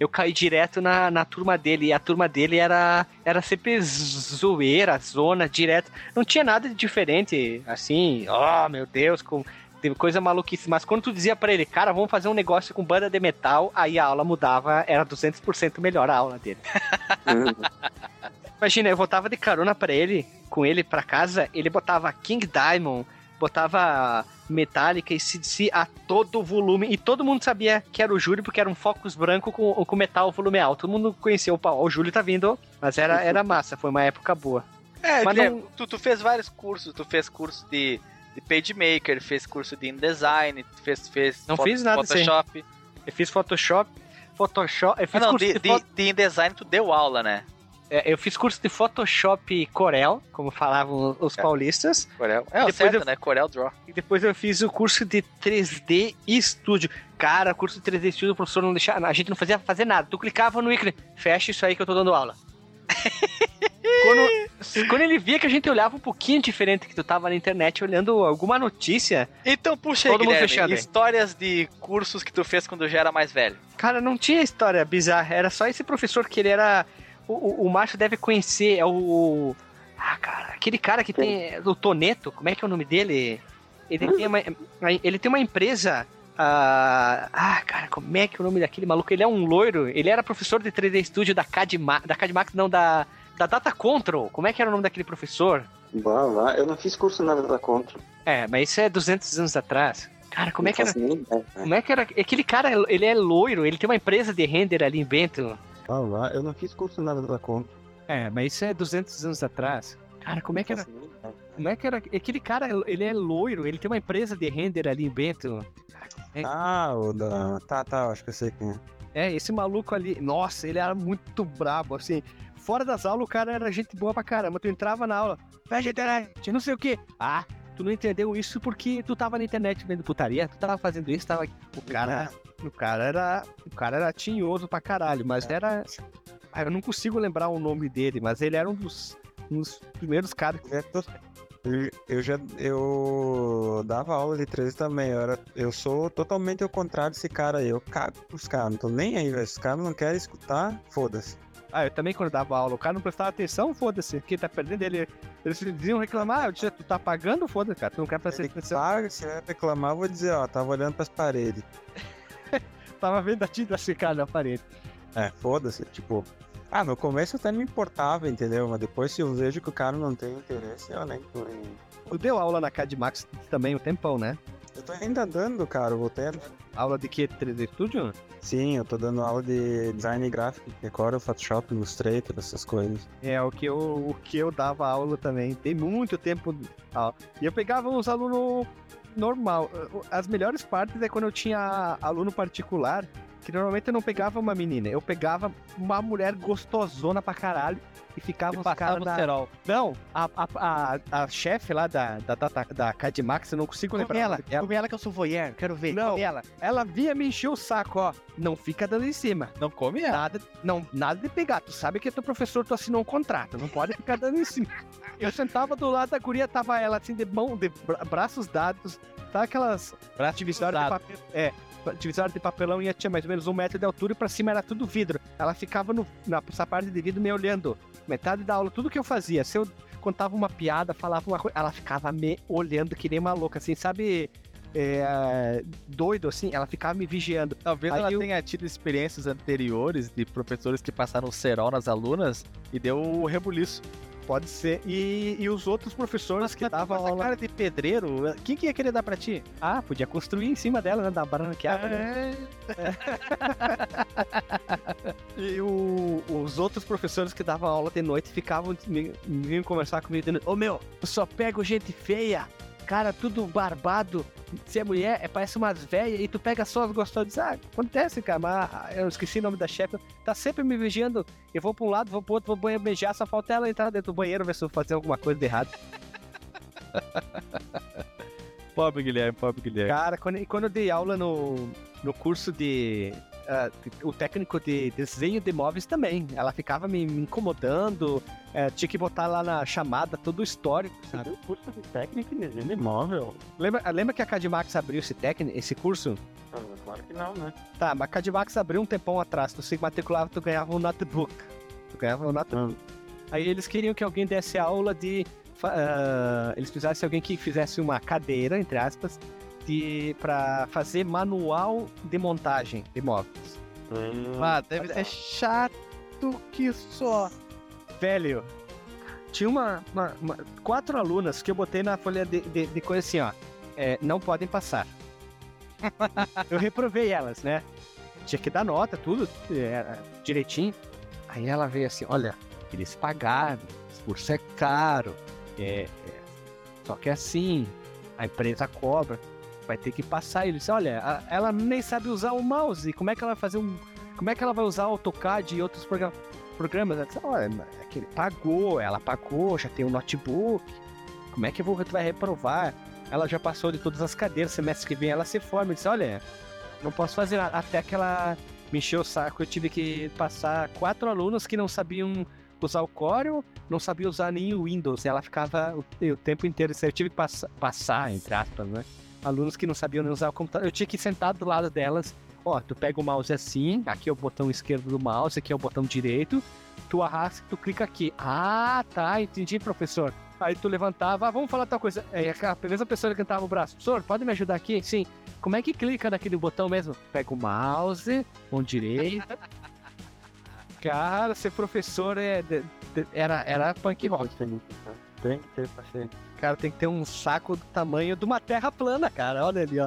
eu caí direto na, na turma dele. E a turma dele era, era sempre zoeira, zona, direto. Não tinha nada de diferente, assim, oh meu Deus, com. Teve coisa maluquice, mas quando tu dizia pra ele, cara, vamos fazer um negócio com banda de metal, aí a aula mudava, era 200% melhor a aula dele. Imagina, eu voltava de carona pra ele, com ele pra casa, ele botava King Diamond, botava Metallica e CDC a todo volume, e todo mundo sabia que era o Júlio, porque era um Focus branco com, com metal volume alto. Todo mundo conhecia, opa, o Júlio tá vindo, mas era, era massa, foi uma época boa. É, Mas Guilherme, não- tu, tu fez vários cursos, tu fez curso de, de PageMaker, fez curso de InDesign, fez, fez Não foto- fiz nada. Photoshop. Eu fiz Photoshop, Photoshop, eu Ah, fiz não, curso de, de, de, InDesign tu deu aula, né? é, eu fiz curso de Photoshop Corel, como falavam os É. paulistas, Corel. É, o Depois certo, eu- né? Corel Draw. e depois eu fiz o curso de 3D Studio. Cara, curso de 3D Studio, o professor não deixava, a gente não fazia fazer nada. Tu clicava no ícone, fecha isso aí que eu tô dando aula. quando, quando ele via que a gente olhava um pouquinho diferente, que tu tava na internet olhando alguma notícia, Então, puxa aí, Todo mundo Guilherme, fechado histórias de cursos que tu fez quando já era mais velho. cara, não tinha história bizarra. Era só esse professor que ele era. O, o, o Márcio deve conhecer, é o. Ah, cara, aquele cara que tem. O Toneto, como é que é o nome dele? Ele tem uma, ele tem uma empresa. Ah, ah, cara, como é que é o nome daquele maluco? Ele é um loiro. Ele era professor de 3D Studio da Cadmax. Da Cadmax, não, da, da Data Control. Como é que era o nome daquele professor? Bah, vá, eu não fiz curso nada da contra. É, mas isso é 200 anos atrás. Cara, como é que Não era? ideia? Como é que era? Aquele cara, ele é loiro, ele tem uma empresa de render ali em Bento. Ah, lá, eu não fiz curso nada da conta. É, mas isso é 200 anos atrás. Cara, como é que Não era? Como é que era? Aquele cara, ele é loiro, ele tem uma empresa de render ali em Bento. É. Ah, o da. Tá, tá, acho que eu sei quem é. É, esse maluco ali, nossa, ele era muito brabo, assim. Fora das aulas, o cara era gente boa pra caramba. Tu entrava na aula, fecha a internet, não sei o quê. Ah, tu não entendeu isso porque tu tava na internet vendo putaria, tu tava fazendo isso, tava. O cara. O cara era. O cara era tinhoso pra caralho, mas era. Ah, eu não consigo lembrar o nome dele, mas ele era um dos, um dos primeiros caras que É, tô- Eu, eu já. Eu dava aula de 13 também. Eu, era, eu sou totalmente ao contrário desse cara aí. Eu cago pros caras. Não tô nem aí, velho. Os caras não querem escutar, foda-se. Ah, eu também quando dava aula, o cara não prestava atenção, foda-se. Quem tá perdendo ele. Eles diziam reclamar, eu disse, tu tá pagando, foda-se, cara. Tu não quer prestar atenção. paga, se vai reclamar, eu vou dizer, ó, tava olhando pras paredes. Tava vendo a tinta secar na parede. É, foda-se. Tipo. Ah, no começo eu até não me importava, entendeu? Mas depois se eu vejo que o cara não tem interesse, eu nem. Tu deu aula na Cadmax também um tempão, né? Eu tô ainda dando, cara. Voltei. a- Aula de que? 3D Studio? Sim, eu tô dando aula de design gráfico, Corel, Photoshop, Illustrator, essas coisas. É, o que eu, o que eu dava aula também. Tem muito tempo. aula. E eu pegava uns alunos normal. As melhores partes é quando eu tinha aluno particular, que normalmente eu não pegava uma menina, eu pegava uma mulher gostosona pra caralho e ficava os caras da... cerol. Não, a, a, a, a chefe lá da, da, da, da Cadmax, eu não consigo lembrar. Come ela, dela. come ela que eu sou voyeur, quero ver. Não. Come ela. Ela vinha me encher o saco, ó. Não fica dando em cima. Não come ela. Nada, não, nada de pegar. Tu sabe que teu professor, tu assinou um contrato. Não pode ficar dando em cima. Eu sentava do lado da guria, tava ela assim, de mão, de bra- braços dados. Tá aquelas divisórias de papel. É, divisória de papelão ia tinha mais ou menos um metro de altura e pra cima era tudo vidro. Ela ficava no, nessa parte de vidro me olhando. Metade da aula, tudo que eu fazia. Se eu contava uma piada, falava uma coisa, ela ficava me olhando que nem uma louca, assim, sabe? É, doido assim, ela ficava me vigiando. Talvez Aí ela eu- tenha tido experiências anteriores de professores que passaram cerol nas alunas e deu o rebuliço. Pode ser. E, e os outros professores que davam aula. cara de pedreiro, quem que ia querer dar pra ti? Ah, podia construir em cima dela, né? Da barranqueada. né? E o- os outros professores que davam aula de noite ficavam vinham conversar comigo dizendo, ô meu, eu só pego gente feia, cara, tudo barbado. Se é mulher, é, parece umas velhas, e tu pega só as gostosas. Ah, acontece, cara, mas eu esqueci o nome da chefe. Tá sempre me vigiando. Eu vou pra um lado, vou pro outro, vou banheiro beijar, só falta ela entrar dentro do banheiro ver se eu vou fazer alguma coisa de errado. Pobre Guilherme, pobre Guilherme. Cara, quando, quando eu dei aula no, no curso de ah, o técnico de desenho de móveis também. Ela ficava me, me incomodando, é, tinha que botar lá na chamada todo o histórico, sabe? O curso de técnica em desenho de imóvel? Lembra, lembra que a Cadimax abriu esse, técnico, esse curso? Ah, Claro que não, né? Tá, mas a Cadimax abriu um tempão atrás. Tu se matriculava, tu ganhava um notebook. Tu ganhava um notebook. Aí eles queriam que alguém desse aula de. ah, eles precisassem de alguém que fizesse uma cadeira, entre aspas, de, pra fazer manual de montagem de móveis. Ah, deve ser chato que só. Velho, tinha uma, uma- uma- quatro alunas que eu botei na folha de, de, de coisa assim, ó. é, não podem passar. eu reprovei elas, né? Tinha que dar nota, tudo é, direitinho. Aí ela veio assim, olha, eles pagaram, esse curso é caro, é, é, só que é assim, a empresa cobra, vai ter que passar. Ele disse, olha, ela nem sabe usar o mouse, como é que ela vai fazer um. Como é que ela vai usar AutoCAD e outros programas? olha, é que ele pagou, ela pagou, já tem um notebook. Como é que vou, tu vai reprovar? Ela já passou de todas as cadeiras, semestre que vem ela se forma. Eu disse, olha, não posso fazer nada. Até que ela me encheu o saco, eu tive que passar quatro alunos que não sabiam usar o Corel, não sabiam usar nem o Windows. Ela ficava o, o tempo inteiro. Eu tive que passa- passar, entre aspas, né? Alunos que não sabiam nem usar o computador. Eu tinha que sentar do lado delas. Ó, tu pega o mouse assim, aqui é o botão esquerdo do mouse, aqui é o botão direito. Tu arrasta tu clica aqui. Ah, tá, entendi, professor. Aí tu levantava, ah, vamos falar tal coisa. Aí a mesma pessoa levantava o braço. Professor, pode me ajudar aqui? Sim. Como é que clica naquele botão mesmo? Pega o mouse, mão direita. Cara, ser professor é, era, era punk rock. Tem que ter paciência. Cara, tem que ter um saco do tamanho de uma terra plana, cara. Olha ali, ó.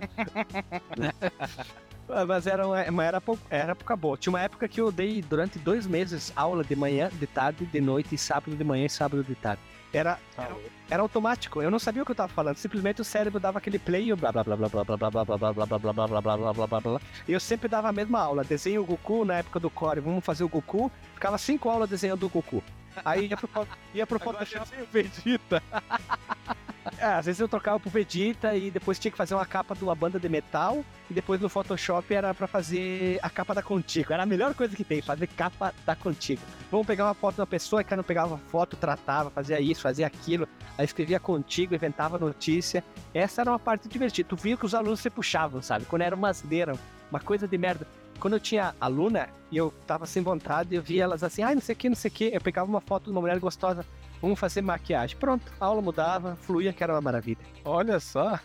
Ah, Mas era uma, uma era, época boa. Tinha uma época que eu dei durante dois meses aula de manhã, de tarde, de noite, e sábado de manhã e sábado de tarde. Era, era, era automático, eu não sabia o que eu tava falando. Simplesmente o cérebro dava aquele play e blá blá blá blá blá blá blá blá blá blá blá blá blá blá blá blá blá blá blá. E eu sempre dava a mesma aula. Desenho o Goku na época do Core, vamos fazer o Goku. Ficava cinco aulas desenhando o Goku. Aí ia pro, ia pro Photoshop. Vegeta. É, às vezes eu trocava pro Vegeta e depois tinha que fazer uma capa de uma banda de metal. E depois no Photoshop era pra fazer a capa da Contigo. Era a melhor coisa que tem, fazer capa da Contigo. Vamos pegar uma foto de uma pessoa, que não pegava foto, tratava, fazia isso, fazia aquilo. Aí escrevia Contigo, inventava notícia. Essa era uma parte divertida. Tu via que os alunos se puxavam, sabe? Quando era uma asneira, uma coisa de merda. Quando eu tinha aluna e eu tava sem vontade, eu via elas assim, ai, não sei o que, não sei o que. Eu pegava uma foto de uma mulher gostosa, vamos fazer maquiagem. Pronto, a aula mudava, fluía, que era uma maravilha. Olha só.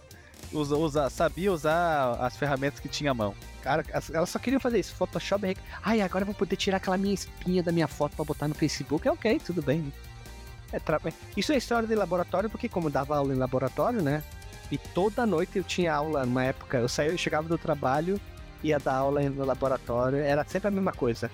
usa, usa, sabia usar as ferramentas que tinha à mão. Cara, as- elas só queriam fazer isso, Photoshop. rec- Ai, agora eu vou poder tirar aquela minha espinha da minha foto pra botar no Facebook. É ok, tudo bem. É tra- Isso é história de laboratório, porque como eu dava aula em laboratório, né? E toda noite eu tinha aula, numa época, eu saía, eu chegava do trabalho, ia dar aula no laboratório, era sempre a mesma coisa.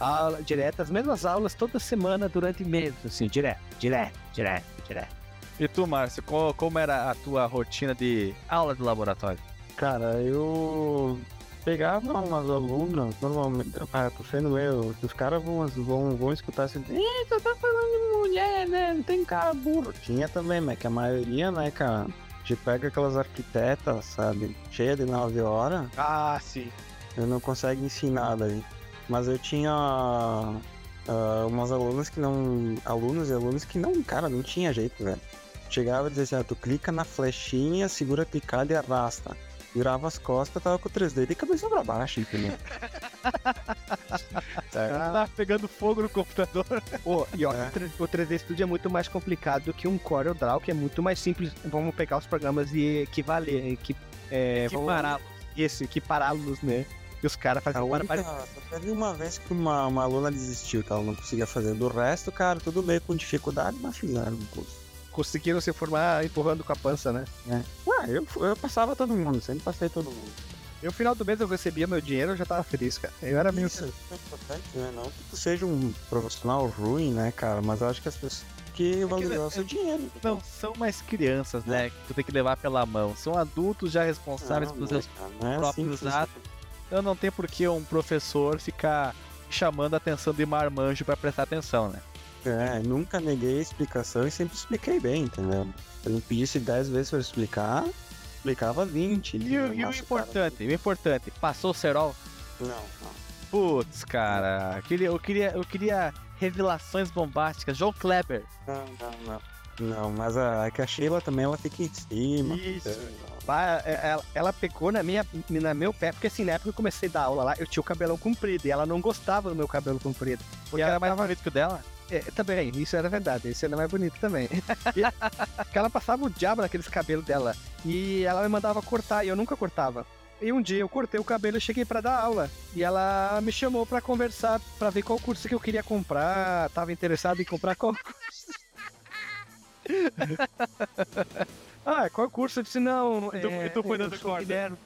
Aula direta, as mesmas aulas toda semana durante meses, assim, direto, direto, direto, direto. E tu, Márcio, co- como era a tua rotina de aula de laboratório? Cara, eu pegava umas alunas, normalmente, ah, tô sendo eu, os caras vão, vão, vão escutar assim, Ih, você tá falando de mulher, né? Não tem cara burro. Tinha também, mas que a maioria, né, cara, gente pega aquelas arquitetas, sabe, cheia de 9 horas, Ah, sim. eu não consigo ensinar daí. Mas eu tinha ah, umas alunas que não. Alunos e alunos que não, cara, não tinha jeito, velho. Chegava e dizia assim, ah, tu clica na flechinha, segura a picada e arrasta. Virava as costas, tava com o 3D de cabeça pra baixo, entendeu? Tá pegando fogo no computador. Pô, e ó, É. o 3- o 3D Studio é muito mais complicado do que um Corel Draw, que é muito mais simples. Vamos pegar os programas de equivaler, que, é, Equipará-los. Isso, equipará-los, né? E os caras A fazem única, só teve uma vez que uma, uma aluna desistiu, que ela não conseguia fazer. Do resto, cara, tudo meio com dificuldade, mas fizeram o curso. Conseguiram se formar empurrando com a pança, né? Ah, eu, eu passava todo mundo, sempre passei todo mundo. E no final do mês eu recebia meu dinheiro, eu já tava feliz, cara. Eu era meio. Isso é importante, né? Não que tu seja um profissional ruim, né, cara? Mas eu acho que as pessoas que valorizar o seu dinheiro. Não são mais crianças, né? Que tu tem que levar pela mão. São adultos já responsáveis Não, pelos não, seus é próprios assim atos. Então não tem por que um professor ficar chamando a atenção de marmanjo pra prestar atenção, né? É, nunca neguei a explicação e sempre expliquei bem, entendeu? Eu pedisse 10 vezes pra explicar, explicava 20. E, o- e o importante, o importante, passou o cerol? Não, não. Putz, cara. Eu queria, eu queria, eu queria revelações bombásticas. João Kleber. Não, não, não. Não, mas a, é que a Sheila também ela fica em cima. Isso. Pá, é, Ela, ela pegou na minha, na meu pé, porque assim, na época que eu comecei a dar aula lá, eu tinha o cabelão comprido e ela não gostava do meu cabelo comprido. Porque era mais bonito que o dela? É, também, isso era verdade, isso era mais bonito também. Que ela passava o diabo naqueles cabelos dela e ela me mandava cortar e eu nunca cortava. E um dia eu cortei o cabelo e cheguei pra dar aula. E ela me chamou pra conversar, pra ver qual curso que eu queria comprar, tava interessado em comprar qual curso. ah, qual curso? Eu disse, não. tu- é, e tu foi eu dando sou corda? Guilherme.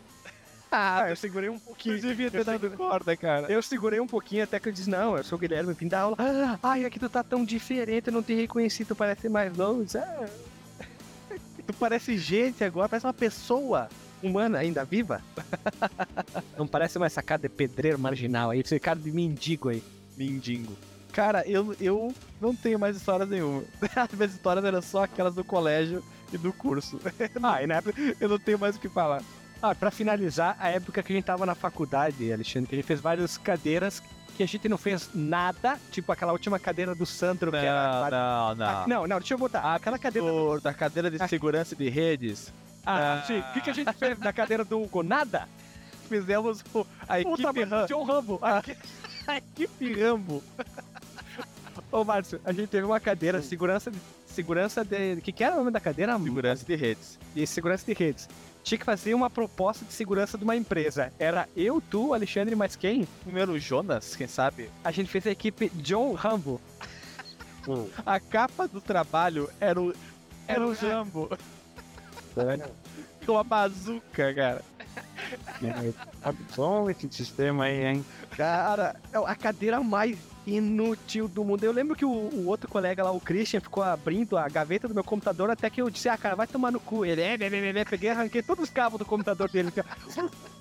Ah, eu segurei um pouquinho. devia ter dado corda, cara. Eu segurei um pouquinho até que eu disse, não, eu sou o Guilherme, vim dar aula. Ah, ai, aqui tu tá tão diferente, eu não te reconheci, tu parece mais novo. Eu disse, Ah, Tu parece gente agora, parece uma pessoa. humana ainda viva? não parece mais essa cara de pedreiro marginal aí, esse cara de mendigo aí. Mendigo. Cara, eu, eu não tenho mais histórias nenhuma. As minhas histórias eram só aquelas do colégio e do curso. Ah, e na época, Eu não tenho mais o que falar. Ah, pra finalizar, a época que a gente tava na faculdade, Alexandre, que a gente fez várias cadeiras que a gente não fez nada, tipo aquela última cadeira do Sandro, que era... não, não. Ah, não, não, deixa eu voltar. Aquela cadeira... Do- da cadeira de segurança de redes. Ah, Ah. sim. O que, que a gente fez na cadeira do Hugo? Nada? Fizemos o- a equipe trabalho Ram- do John Rambo. A, a equipe Rambo. Ô, Márcio, a gente teve uma cadeira, segurança de. Segurança de. O que, que era o nome da cadeira? Segurança de redes. De segurança de redes. Tinha que fazer uma proposta de segurança de uma empresa. Era eu, tu, Alexandre, mais quem? Primeiro Jonas, quem sabe? A gente fez a equipe John Rambo. A capa do trabalho era o, era o Rambo. Com a bazuca, cara. Sabe bom esse sistema aí, hein? Cara, é a cadeira mais inútil do mundo. Eu lembro que o, o outro colega lá, o Christian, ficou abrindo a gaveta do meu computador até que eu disse, ah, cara, vai tomar no cu. Ele, é, é, é, é, peguei e arranquei todos os cabos do computador dele.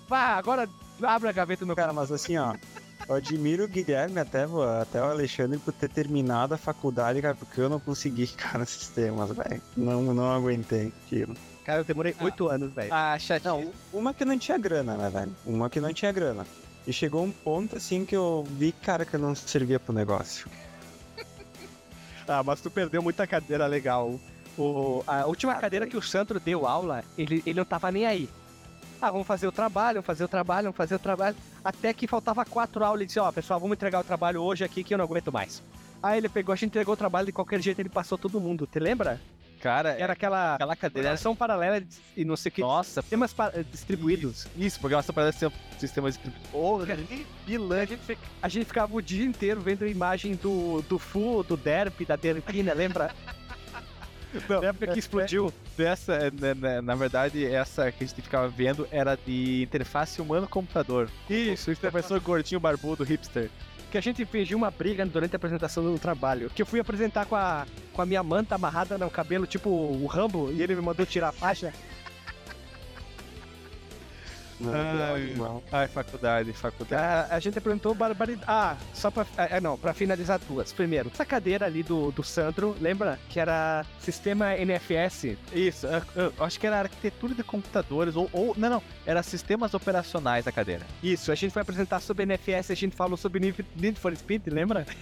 Vá, agora abre a gaveta do meu Cara, mas assim, ó. Eu admiro o Guilherme até, o- até o Alexandre por ter terminado a faculdade, cara, porque eu não consegui, cara, sistemas, velho. Não, não aguentei aquilo. Cara, eu demorei oito anos, velho. Ah, chatinho. Não, uma que não tinha grana, né, velho? Uma que não tinha grana. E chegou um ponto, assim, que eu vi, cara, que eu não servia pro negócio. Ah, mas tu perdeu muita cadeira legal. O, a última cadeira que o Sandro deu aula, ele, ele não tava nem aí. Ah, vamos fazer o trabalho, vamos fazer o trabalho, vamos fazer o trabalho. Até que faltava quatro aulas. Ele disse, ó, pessoal, vamos entregar o trabalho hoje aqui que eu não aguento mais. Aí ele pegou, a gente entregou o trabalho de qualquer jeito, ele passou todo mundo. Te lembra? Cara, Era aquela aquela cadeira. direção paralela e não sei o que. Nossa, Temas pa- distribuídos. isso, porque ela parece ser um sistema de A gente, fi- a gente ficava o dia inteiro vendo a imagem do, do Fu, do Derp, da Derpina, lembra? Não, Na época que explodiu. Dessa, é, né, né, na verdade, essa que a gente ficava vendo era de interface humano-computador. Isso, O professor gordinho barbudo, hipster. Que a gente fingiu uma briga durante a apresentação do trabalho. Que eu fui apresentar com a, com a minha manta amarrada no cabelo, tipo o Rambo, e ele me mandou tirar a faixa. Ai. Ai, faculdade, faculdade. A, a gente apresentou barbaridade. Ah, só pra. É, não, pra finalizar duas. Primeiro, essa cadeira ali do, do Sandro, lembra? Que era sistema NFS. Isso, eu, eu acho que era arquitetura de computadores, ou, ou. Não, não, era sistemas operacionais da cadeira. Isso, a gente foi apresentar sobre NFS, a gente falou sobre Need for Speed, lembra?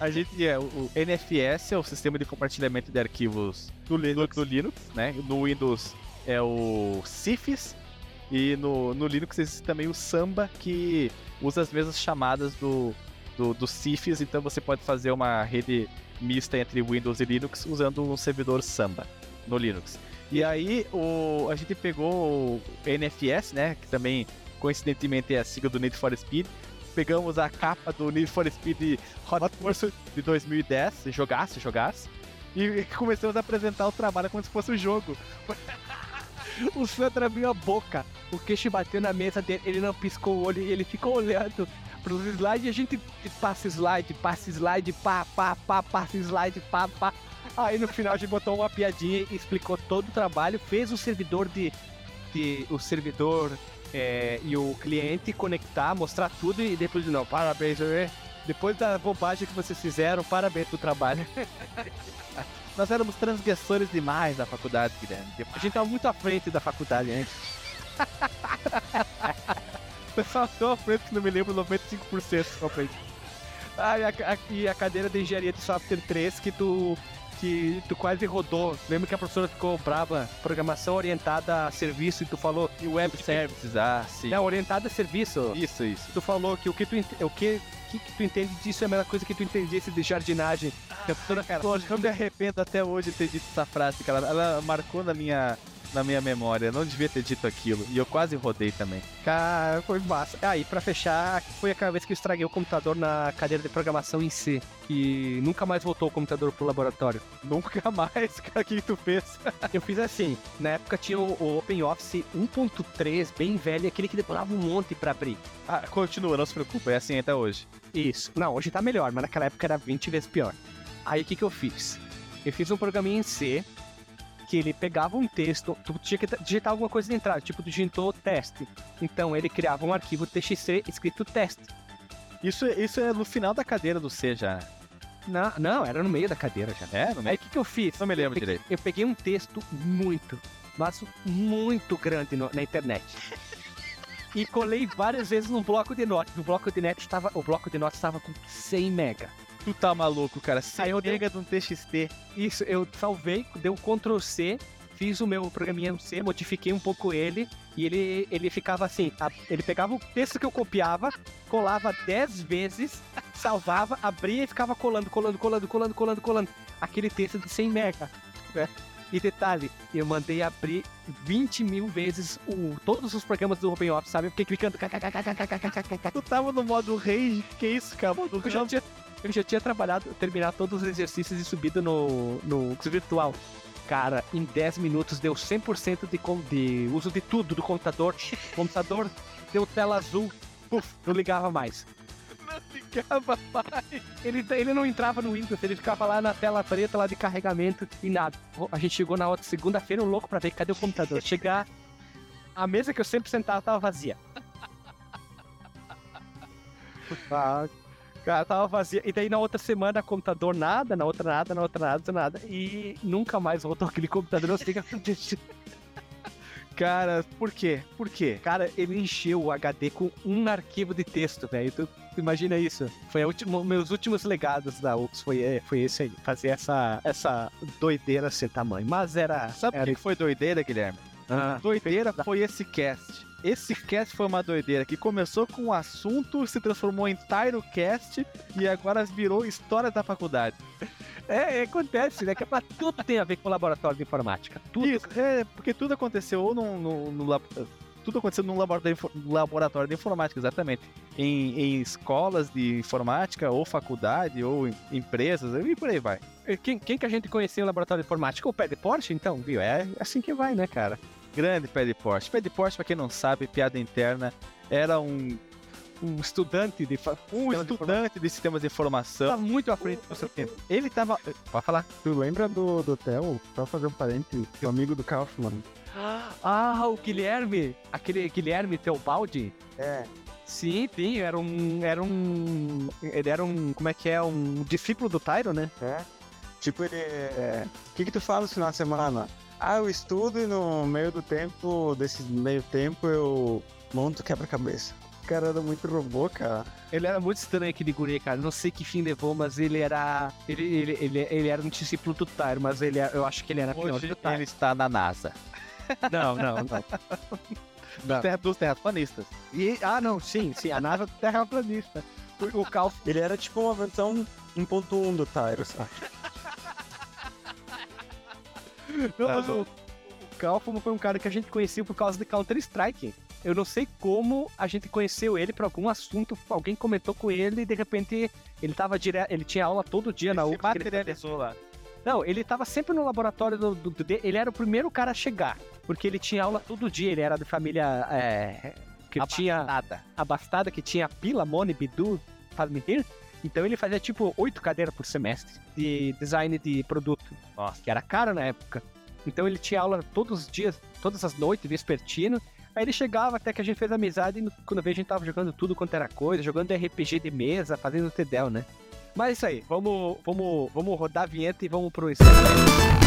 A gente, é, o, o NFS é o sistema de compartilhamento de arquivos do Linux, do, Linux né? No Windows é o CIFS e no, no Linux existe também o Samba que usa as mesmas chamadas do, do, do CIFS, então você pode fazer uma rede mista entre Windows e Linux usando um servidor Samba no Linux. E aí o, a gente pegou o NFS, né? Que também coincidentemente é a sigla do Need for Speed. Pegamos a capa do Need for Speed Hot Pursuit de 2010, jogasse, jogasse. E começamos a apresentar o trabalho como se fosse o jogo. O Sandro abriu a boca, o queixo bateu na mesa dele, ele não piscou o olho e ele ficou olhando pros slides e a gente passa slide, passa slide, pá, pá, pá, passa slide, pá, pá. Aí no final a gente botou uma piadinha e explicou todo o trabalho, fez o servidor de. de o servidor é, e o cliente conectar, mostrar tudo e depois não, parabéns? Depois da bobagem que vocês fizeram, parabéns pro trabalho. Nós éramos transgressores demais na faculdade, Guilherme. A gente tava muito à frente da faculdade, né? pessoal tão aprende que não me lembro 95% que eu aprendi. Ah, e a, a, e a cadeira de engenharia de software 3 que tu que tu quase rodou. Lembra que a professora ficou brava? Programação orientada a serviço e tu falou E web services, ah, sim. não, orientada a serviço. Isso, isso. Tu falou que o que tu o que, que, que tu entende disso é a mesma coisa que tu entendesse de jardinagem. Que a professora, cara, Pô, eu me arrependo até hoje de ter dito essa frase, cara. Ela marcou na minha, na minha memória. Eu não devia ter dito aquilo. E eu quase rodei também. Cara, foi massa. Ah, e pra fechar, foi aquela vez que eu estraguei o computador na cadeira de programação em C. E nunca mais voltou o computador pro laboratório. Nunca mais, cara, o que tu fez? Eu fiz assim, na época tinha o, o OpenOffice 1.3, bem velho, aquele que demorava um monte pra abrir. Ah, continua, não se preocupe, é assim até hoje. Isso. Não, hoje tá melhor, mas naquela época era 20 vezes pior. Aí o que, que eu fiz? Eu fiz um programinha em C que ele pegava um texto, tu tinha que digitar alguma coisa de entrada, tipo, tu digitou teste. Então ele criava um arquivo TXT escrito teste. Isso, isso é no final da cadeira do C já. Não, não, era no meio da cadeira já. É, no Aí meio. o que, que eu fiz? Não me lembro eu peguei, direito. Eu peguei um texto muito, mas muito grande no- na internet. E colei várias vezes num bloco de notas. O bloco de notas estava, o bloco de notas estava com 100 mega. Tu tá maluco, cara. Eu pega de um TXT. Isso, eu salvei, dei um Ctrl C, fiz o meu programinha no C, modifiquei um pouco ele, e ele, ele ficava assim, a- ele pegava o texto que eu copiava, colava 10 vezes, salvava, abria e ficava colando, colando, colando, colando, colando, colando. Aquele texto de 100 mega, né? E detalhe, eu mandei abrir 20 mil vezes o, todos os programas do OpenOffice, sabe? Eu fiquei clicando. Tu tava no modo rage. Que isso, cara? Modo Eu já tinha, eu já tinha trabalhado, terminado todos os exercícios e subido no, no virtual. Cara, em 10 minutos deu 100% de, de uso de tudo do computador. O computador deu tela azul. Puf, não ligava mais. Não ligava mais. Ele, ele não entrava no Windows, ele ficava lá na tela preta lá de carregamento e nada. A gente chegou na outra segunda-feira, um louco pra ver cadê o computador. Chegar, a mesa que eu sempre sentava tava vazia. Ah, Cara, tava vazia. E daí na outra semana, computador nada, na outra nada, na outra nada, nada. E nunca mais voltou aquele computador. Eu sei que aconteceu. Cara, por quê? Por quê? Cara, ele encheu o HD com um arquivo de texto, velho. Tu, tu imagina isso? Foi a última, meus últimos legados da UX, foi, é, foi esse aí. Fazer essa, essa doideira sem tamanho. Mas era. Sabe o que foi doideira, Guilherme? Ah, Doideira foi esse cast. Esse cast foi uma doideira que começou com um assunto, se transformou em Tyrocast e agora virou história da faculdade. é, é, acontece, né? Que pra tudo tem a ver com laboratório de informática. Tudo. Isso, é, porque tudo aconteceu ou no, no, no tudo aconteceu num laboratório, de infor- laboratório de informática, exatamente. Em, em escolas de informática, ou faculdade, ou em empresas, e por aí vai. Quem, quem que a gente conheceu no laboratório de informática? O pé de Porsche, então, viu? É assim que vai, né, cara? Grande pé de Porsche. Pé de Porsche, pra quem não sabe, piada interna, era um, Um estudante de. um Sistema de estudante de sistemas de informação. Tá muito à frente do seu tempo. Ele tava. Pode falar. Tu lembra do, do Theo? Só fazer um parênteses, o amigo do Kaufman. Ah, o Guilherme! Aquele Guilherme Teobaldi? É. Sim, sim, era um. Era um. Ele era um. Como é que é? Um discípulo do Tyro, né? É. Tipo, ele. é, O que, que tu faz no final de semana? Ah, eu estudo e no meio do tempo, desse meio tempo, eu monto quebra-cabeça. O cara era muito robô, cara. Ele era muito estranho aquele guri, cara. Não sei que fim levou, mas ele era. Ele, ele, ele, ele era um discípulo do Tyro, mas ele, é- eu acho que ele era pior Hoje do Tyro. ele está na NASA. Não, não, não. Não. Terra dos terraplanistas. E, ah, não, sim, sim. A NASA é terraplanista. O, o Cal Ele era tipo uma versão 1.1 do Tyro, sabe? Não, mas o, o Kaufman foi um cara que a gente conheceu por causa de Counter-Strike. Eu não sei como a gente conheceu ele por algum assunto, alguém comentou com ele e de repente ele tava direto, ele tinha aula todo dia na Ele se que ele lá. Não, ele tava sempre no laboratório do, do, do- ele era o primeiro cara a chegar, porque ele tinha aula todo dia, ele era de família é, que tinha Nada. abastada, que tinha Pila, Mone, Bidu, faz-me rir. Então ele fazia tipo oito cadeiras por semestre de design de produto. Nossa. Que era caro na época. Então ele tinha aula todos os dias, todas as noites, vespertino. Aí ele chegava até que a gente fez amizade e quando veio a gente tava jogando tudo quanto era coisa, jogando RPG de mesa, fazendo TEDEL, né? Mas é isso aí, vamos, vamos, vamos rodar a vinheta e vamos pro encerramento.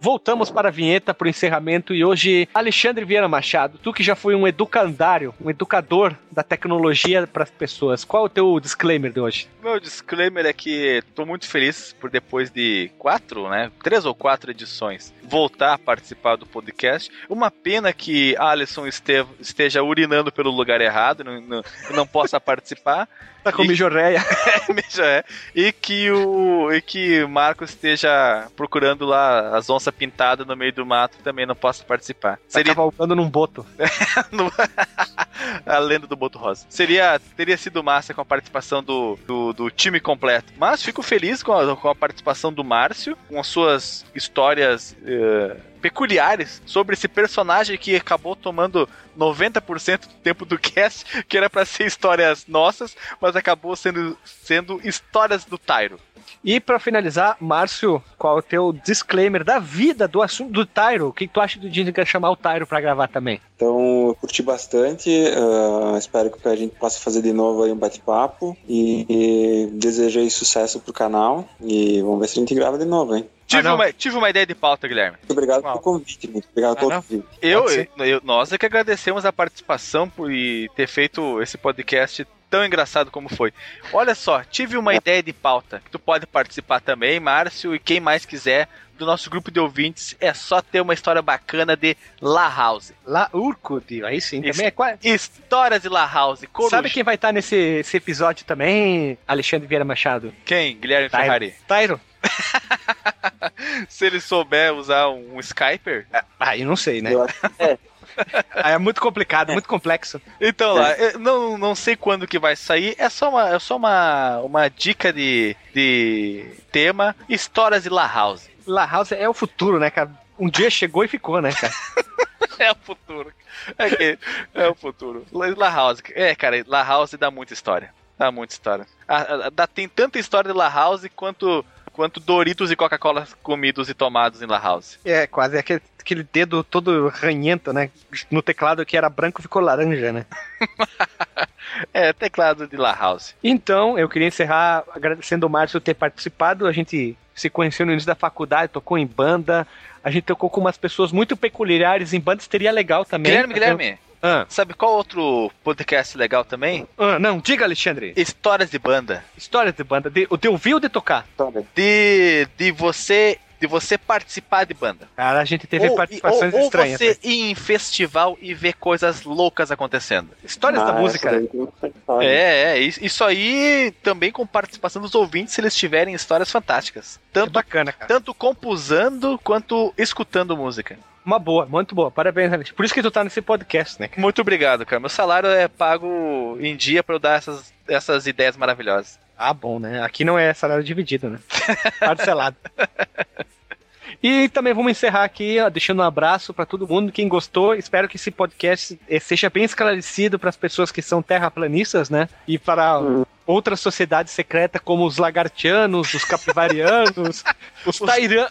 Voltamos para a vinheta, para o encerramento. E hoje, Alexandre Vieira Machado, tu que já foi um educandário, um educador da tecnologia para as pessoas, qual é o teu disclaimer de hoje? Meu disclaimer é que tô muito feliz por depois de quatro, né? Três ou quatro edições, voltar a participar do podcast. Uma pena que Alisson esteja urinando pelo lugar errado, não, não, não possa participar. Tá com e... mijorreia. é. E que o e que Marco esteja procurando lá as onças pintadas no meio do mato também não possa participar. Tá Seria cavalgando num boto. a lenda do boto rosa. Seria teria sido massa com a participação do, do, do time completo. Mas fico feliz com a, com a participação do Márcio, com as suas histórias uh, peculiares sobre esse personagem que acabou tomando 90% do tempo do cast, que era para ser histórias nossas, mas acabou sendo, sendo histórias do Tyro. E para finalizar, Márcio, qual é o teu disclaimer da vida do assunto do Tyro? O que tu acha do Disney quer chamar o Tyro para gravar também? Então, eu curti bastante. Uh, espero que a gente possa fazer de novo aí um bate-papo. E, e desejei sucesso pro canal. E vamos ver se a gente grava de novo, hein? Tive, ah, uma, tive uma ideia de pauta, Guilherme. Muito obrigado pelo convite, muito obrigado ah, pelo convite. Eu, eu, nós é que agradecemos a participação por, e ter feito esse podcast tão engraçado como foi. Olha só, tive uma ideia de pauta. Tu pode participar também, Márcio, e quem mais quiser do nosso grupo de ouvintes. É só ter uma história bacana de La House. La Urkut, aí sim. Também é quase... Histórias de La House. Coruja. Sabe quem vai estar nesse episódio também, Alexandre Vieira Machado? Quem? Guilherme Tyro. Ferrari. Tyro. Se ele souber usar um Skyper. Ah, eu não sei, né? É. é muito complicado, é. muito complexo. Então lá, não, não sei quando que vai sair. É só uma, é só uma, uma dica de, de tema: histórias de La House. La House é o futuro, né, cara? Um dia chegou e ficou, né, cara? é o futuro. É, que, é o futuro. La House. É, cara, La House dá muita história. Dá muita história. dá, tem tanta história de La House quanto quanto Doritos e Coca-Cola comidos e tomados em La House. É, quase aquele, aquele dedo todo ranhento, né? No teclado que era branco ficou laranja, né? é, teclado de La House. Então, eu queria encerrar agradecendo o Márcio ter participado. A gente se conheceu no início da faculdade, tocou em banda. A gente tocou com umas pessoas muito peculiares em bandas, seria legal também. Guilherme, Guilherme. Ah. Sabe qual outro podcast legal também? Ah, não, diga, Alexandre. Histórias de banda. Histórias de banda. De, de ouvir ou de tocar? De, de você de você participar de banda. Cara, a gente teve ou, participações ou, estranhas. Ou você ir em festival e ver coisas loucas acontecendo. Histórias ah, da música. É, é, isso aí também com participação dos ouvintes se eles tiverem histórias fantásticas. Tanto, é bacana, cara. Tanto compusando quanto escutando música. Uma boa, muito boa. Parabéns, Alex. Por isso que tu tá nesse podcast, né? Muito obrigado, cara. Meu salário é pago em dia para eu dar essas, essas ideias maravilhosas. Ah, bom, né? Aqui não é salário dividido, né? Parcelado. E também vamos encerrar aqui, ó, deixando um abraço para todo mundo. Quem gostou, espero que esse podcast eh, seja bem esclarecido para as pessoas que são terraplanistas, né? E para hum. outras sociedades secretas, como os lagartianos, os capivarianos, os,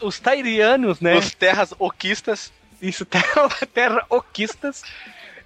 os tairianos, né? Os terras oquistas. Isso, terra, terra oquistas.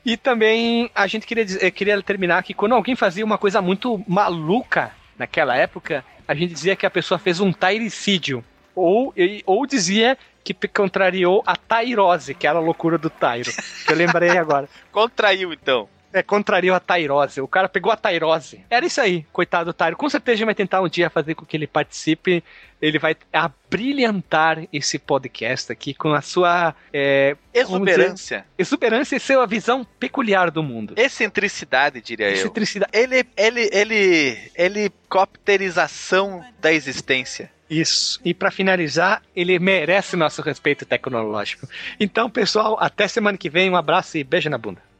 E também a gente queria, dizer, queria terminar que quando alguém fazia uma coisa muito maluca naquela época, a gente dizia que a pessoa fez um tairicídio. Ou, ou dizia que contrariou a tairose, que era a loucura do Tairo. Que eu lembrei agora. Contraiu, então. É, contrariou a tairose. O cara pegou a tairose. Era isso aí, coitado do Tairo. Com certeza vai tentar um dia fazer com que ele participe. Ele vai abrilhantar esse podcast aqui com a sua é, exuberância. Dizer, exuberância e sua visão peculiar do mundo. Excentricidade, diria Excentricidade. eu. Ele, ele, ele, helicopterização da existência. Isso. E para finalizar, ele merece nosso respeito tecnológico. Então, pessoal, até semana que vem. Um abraço e beijo na bunda.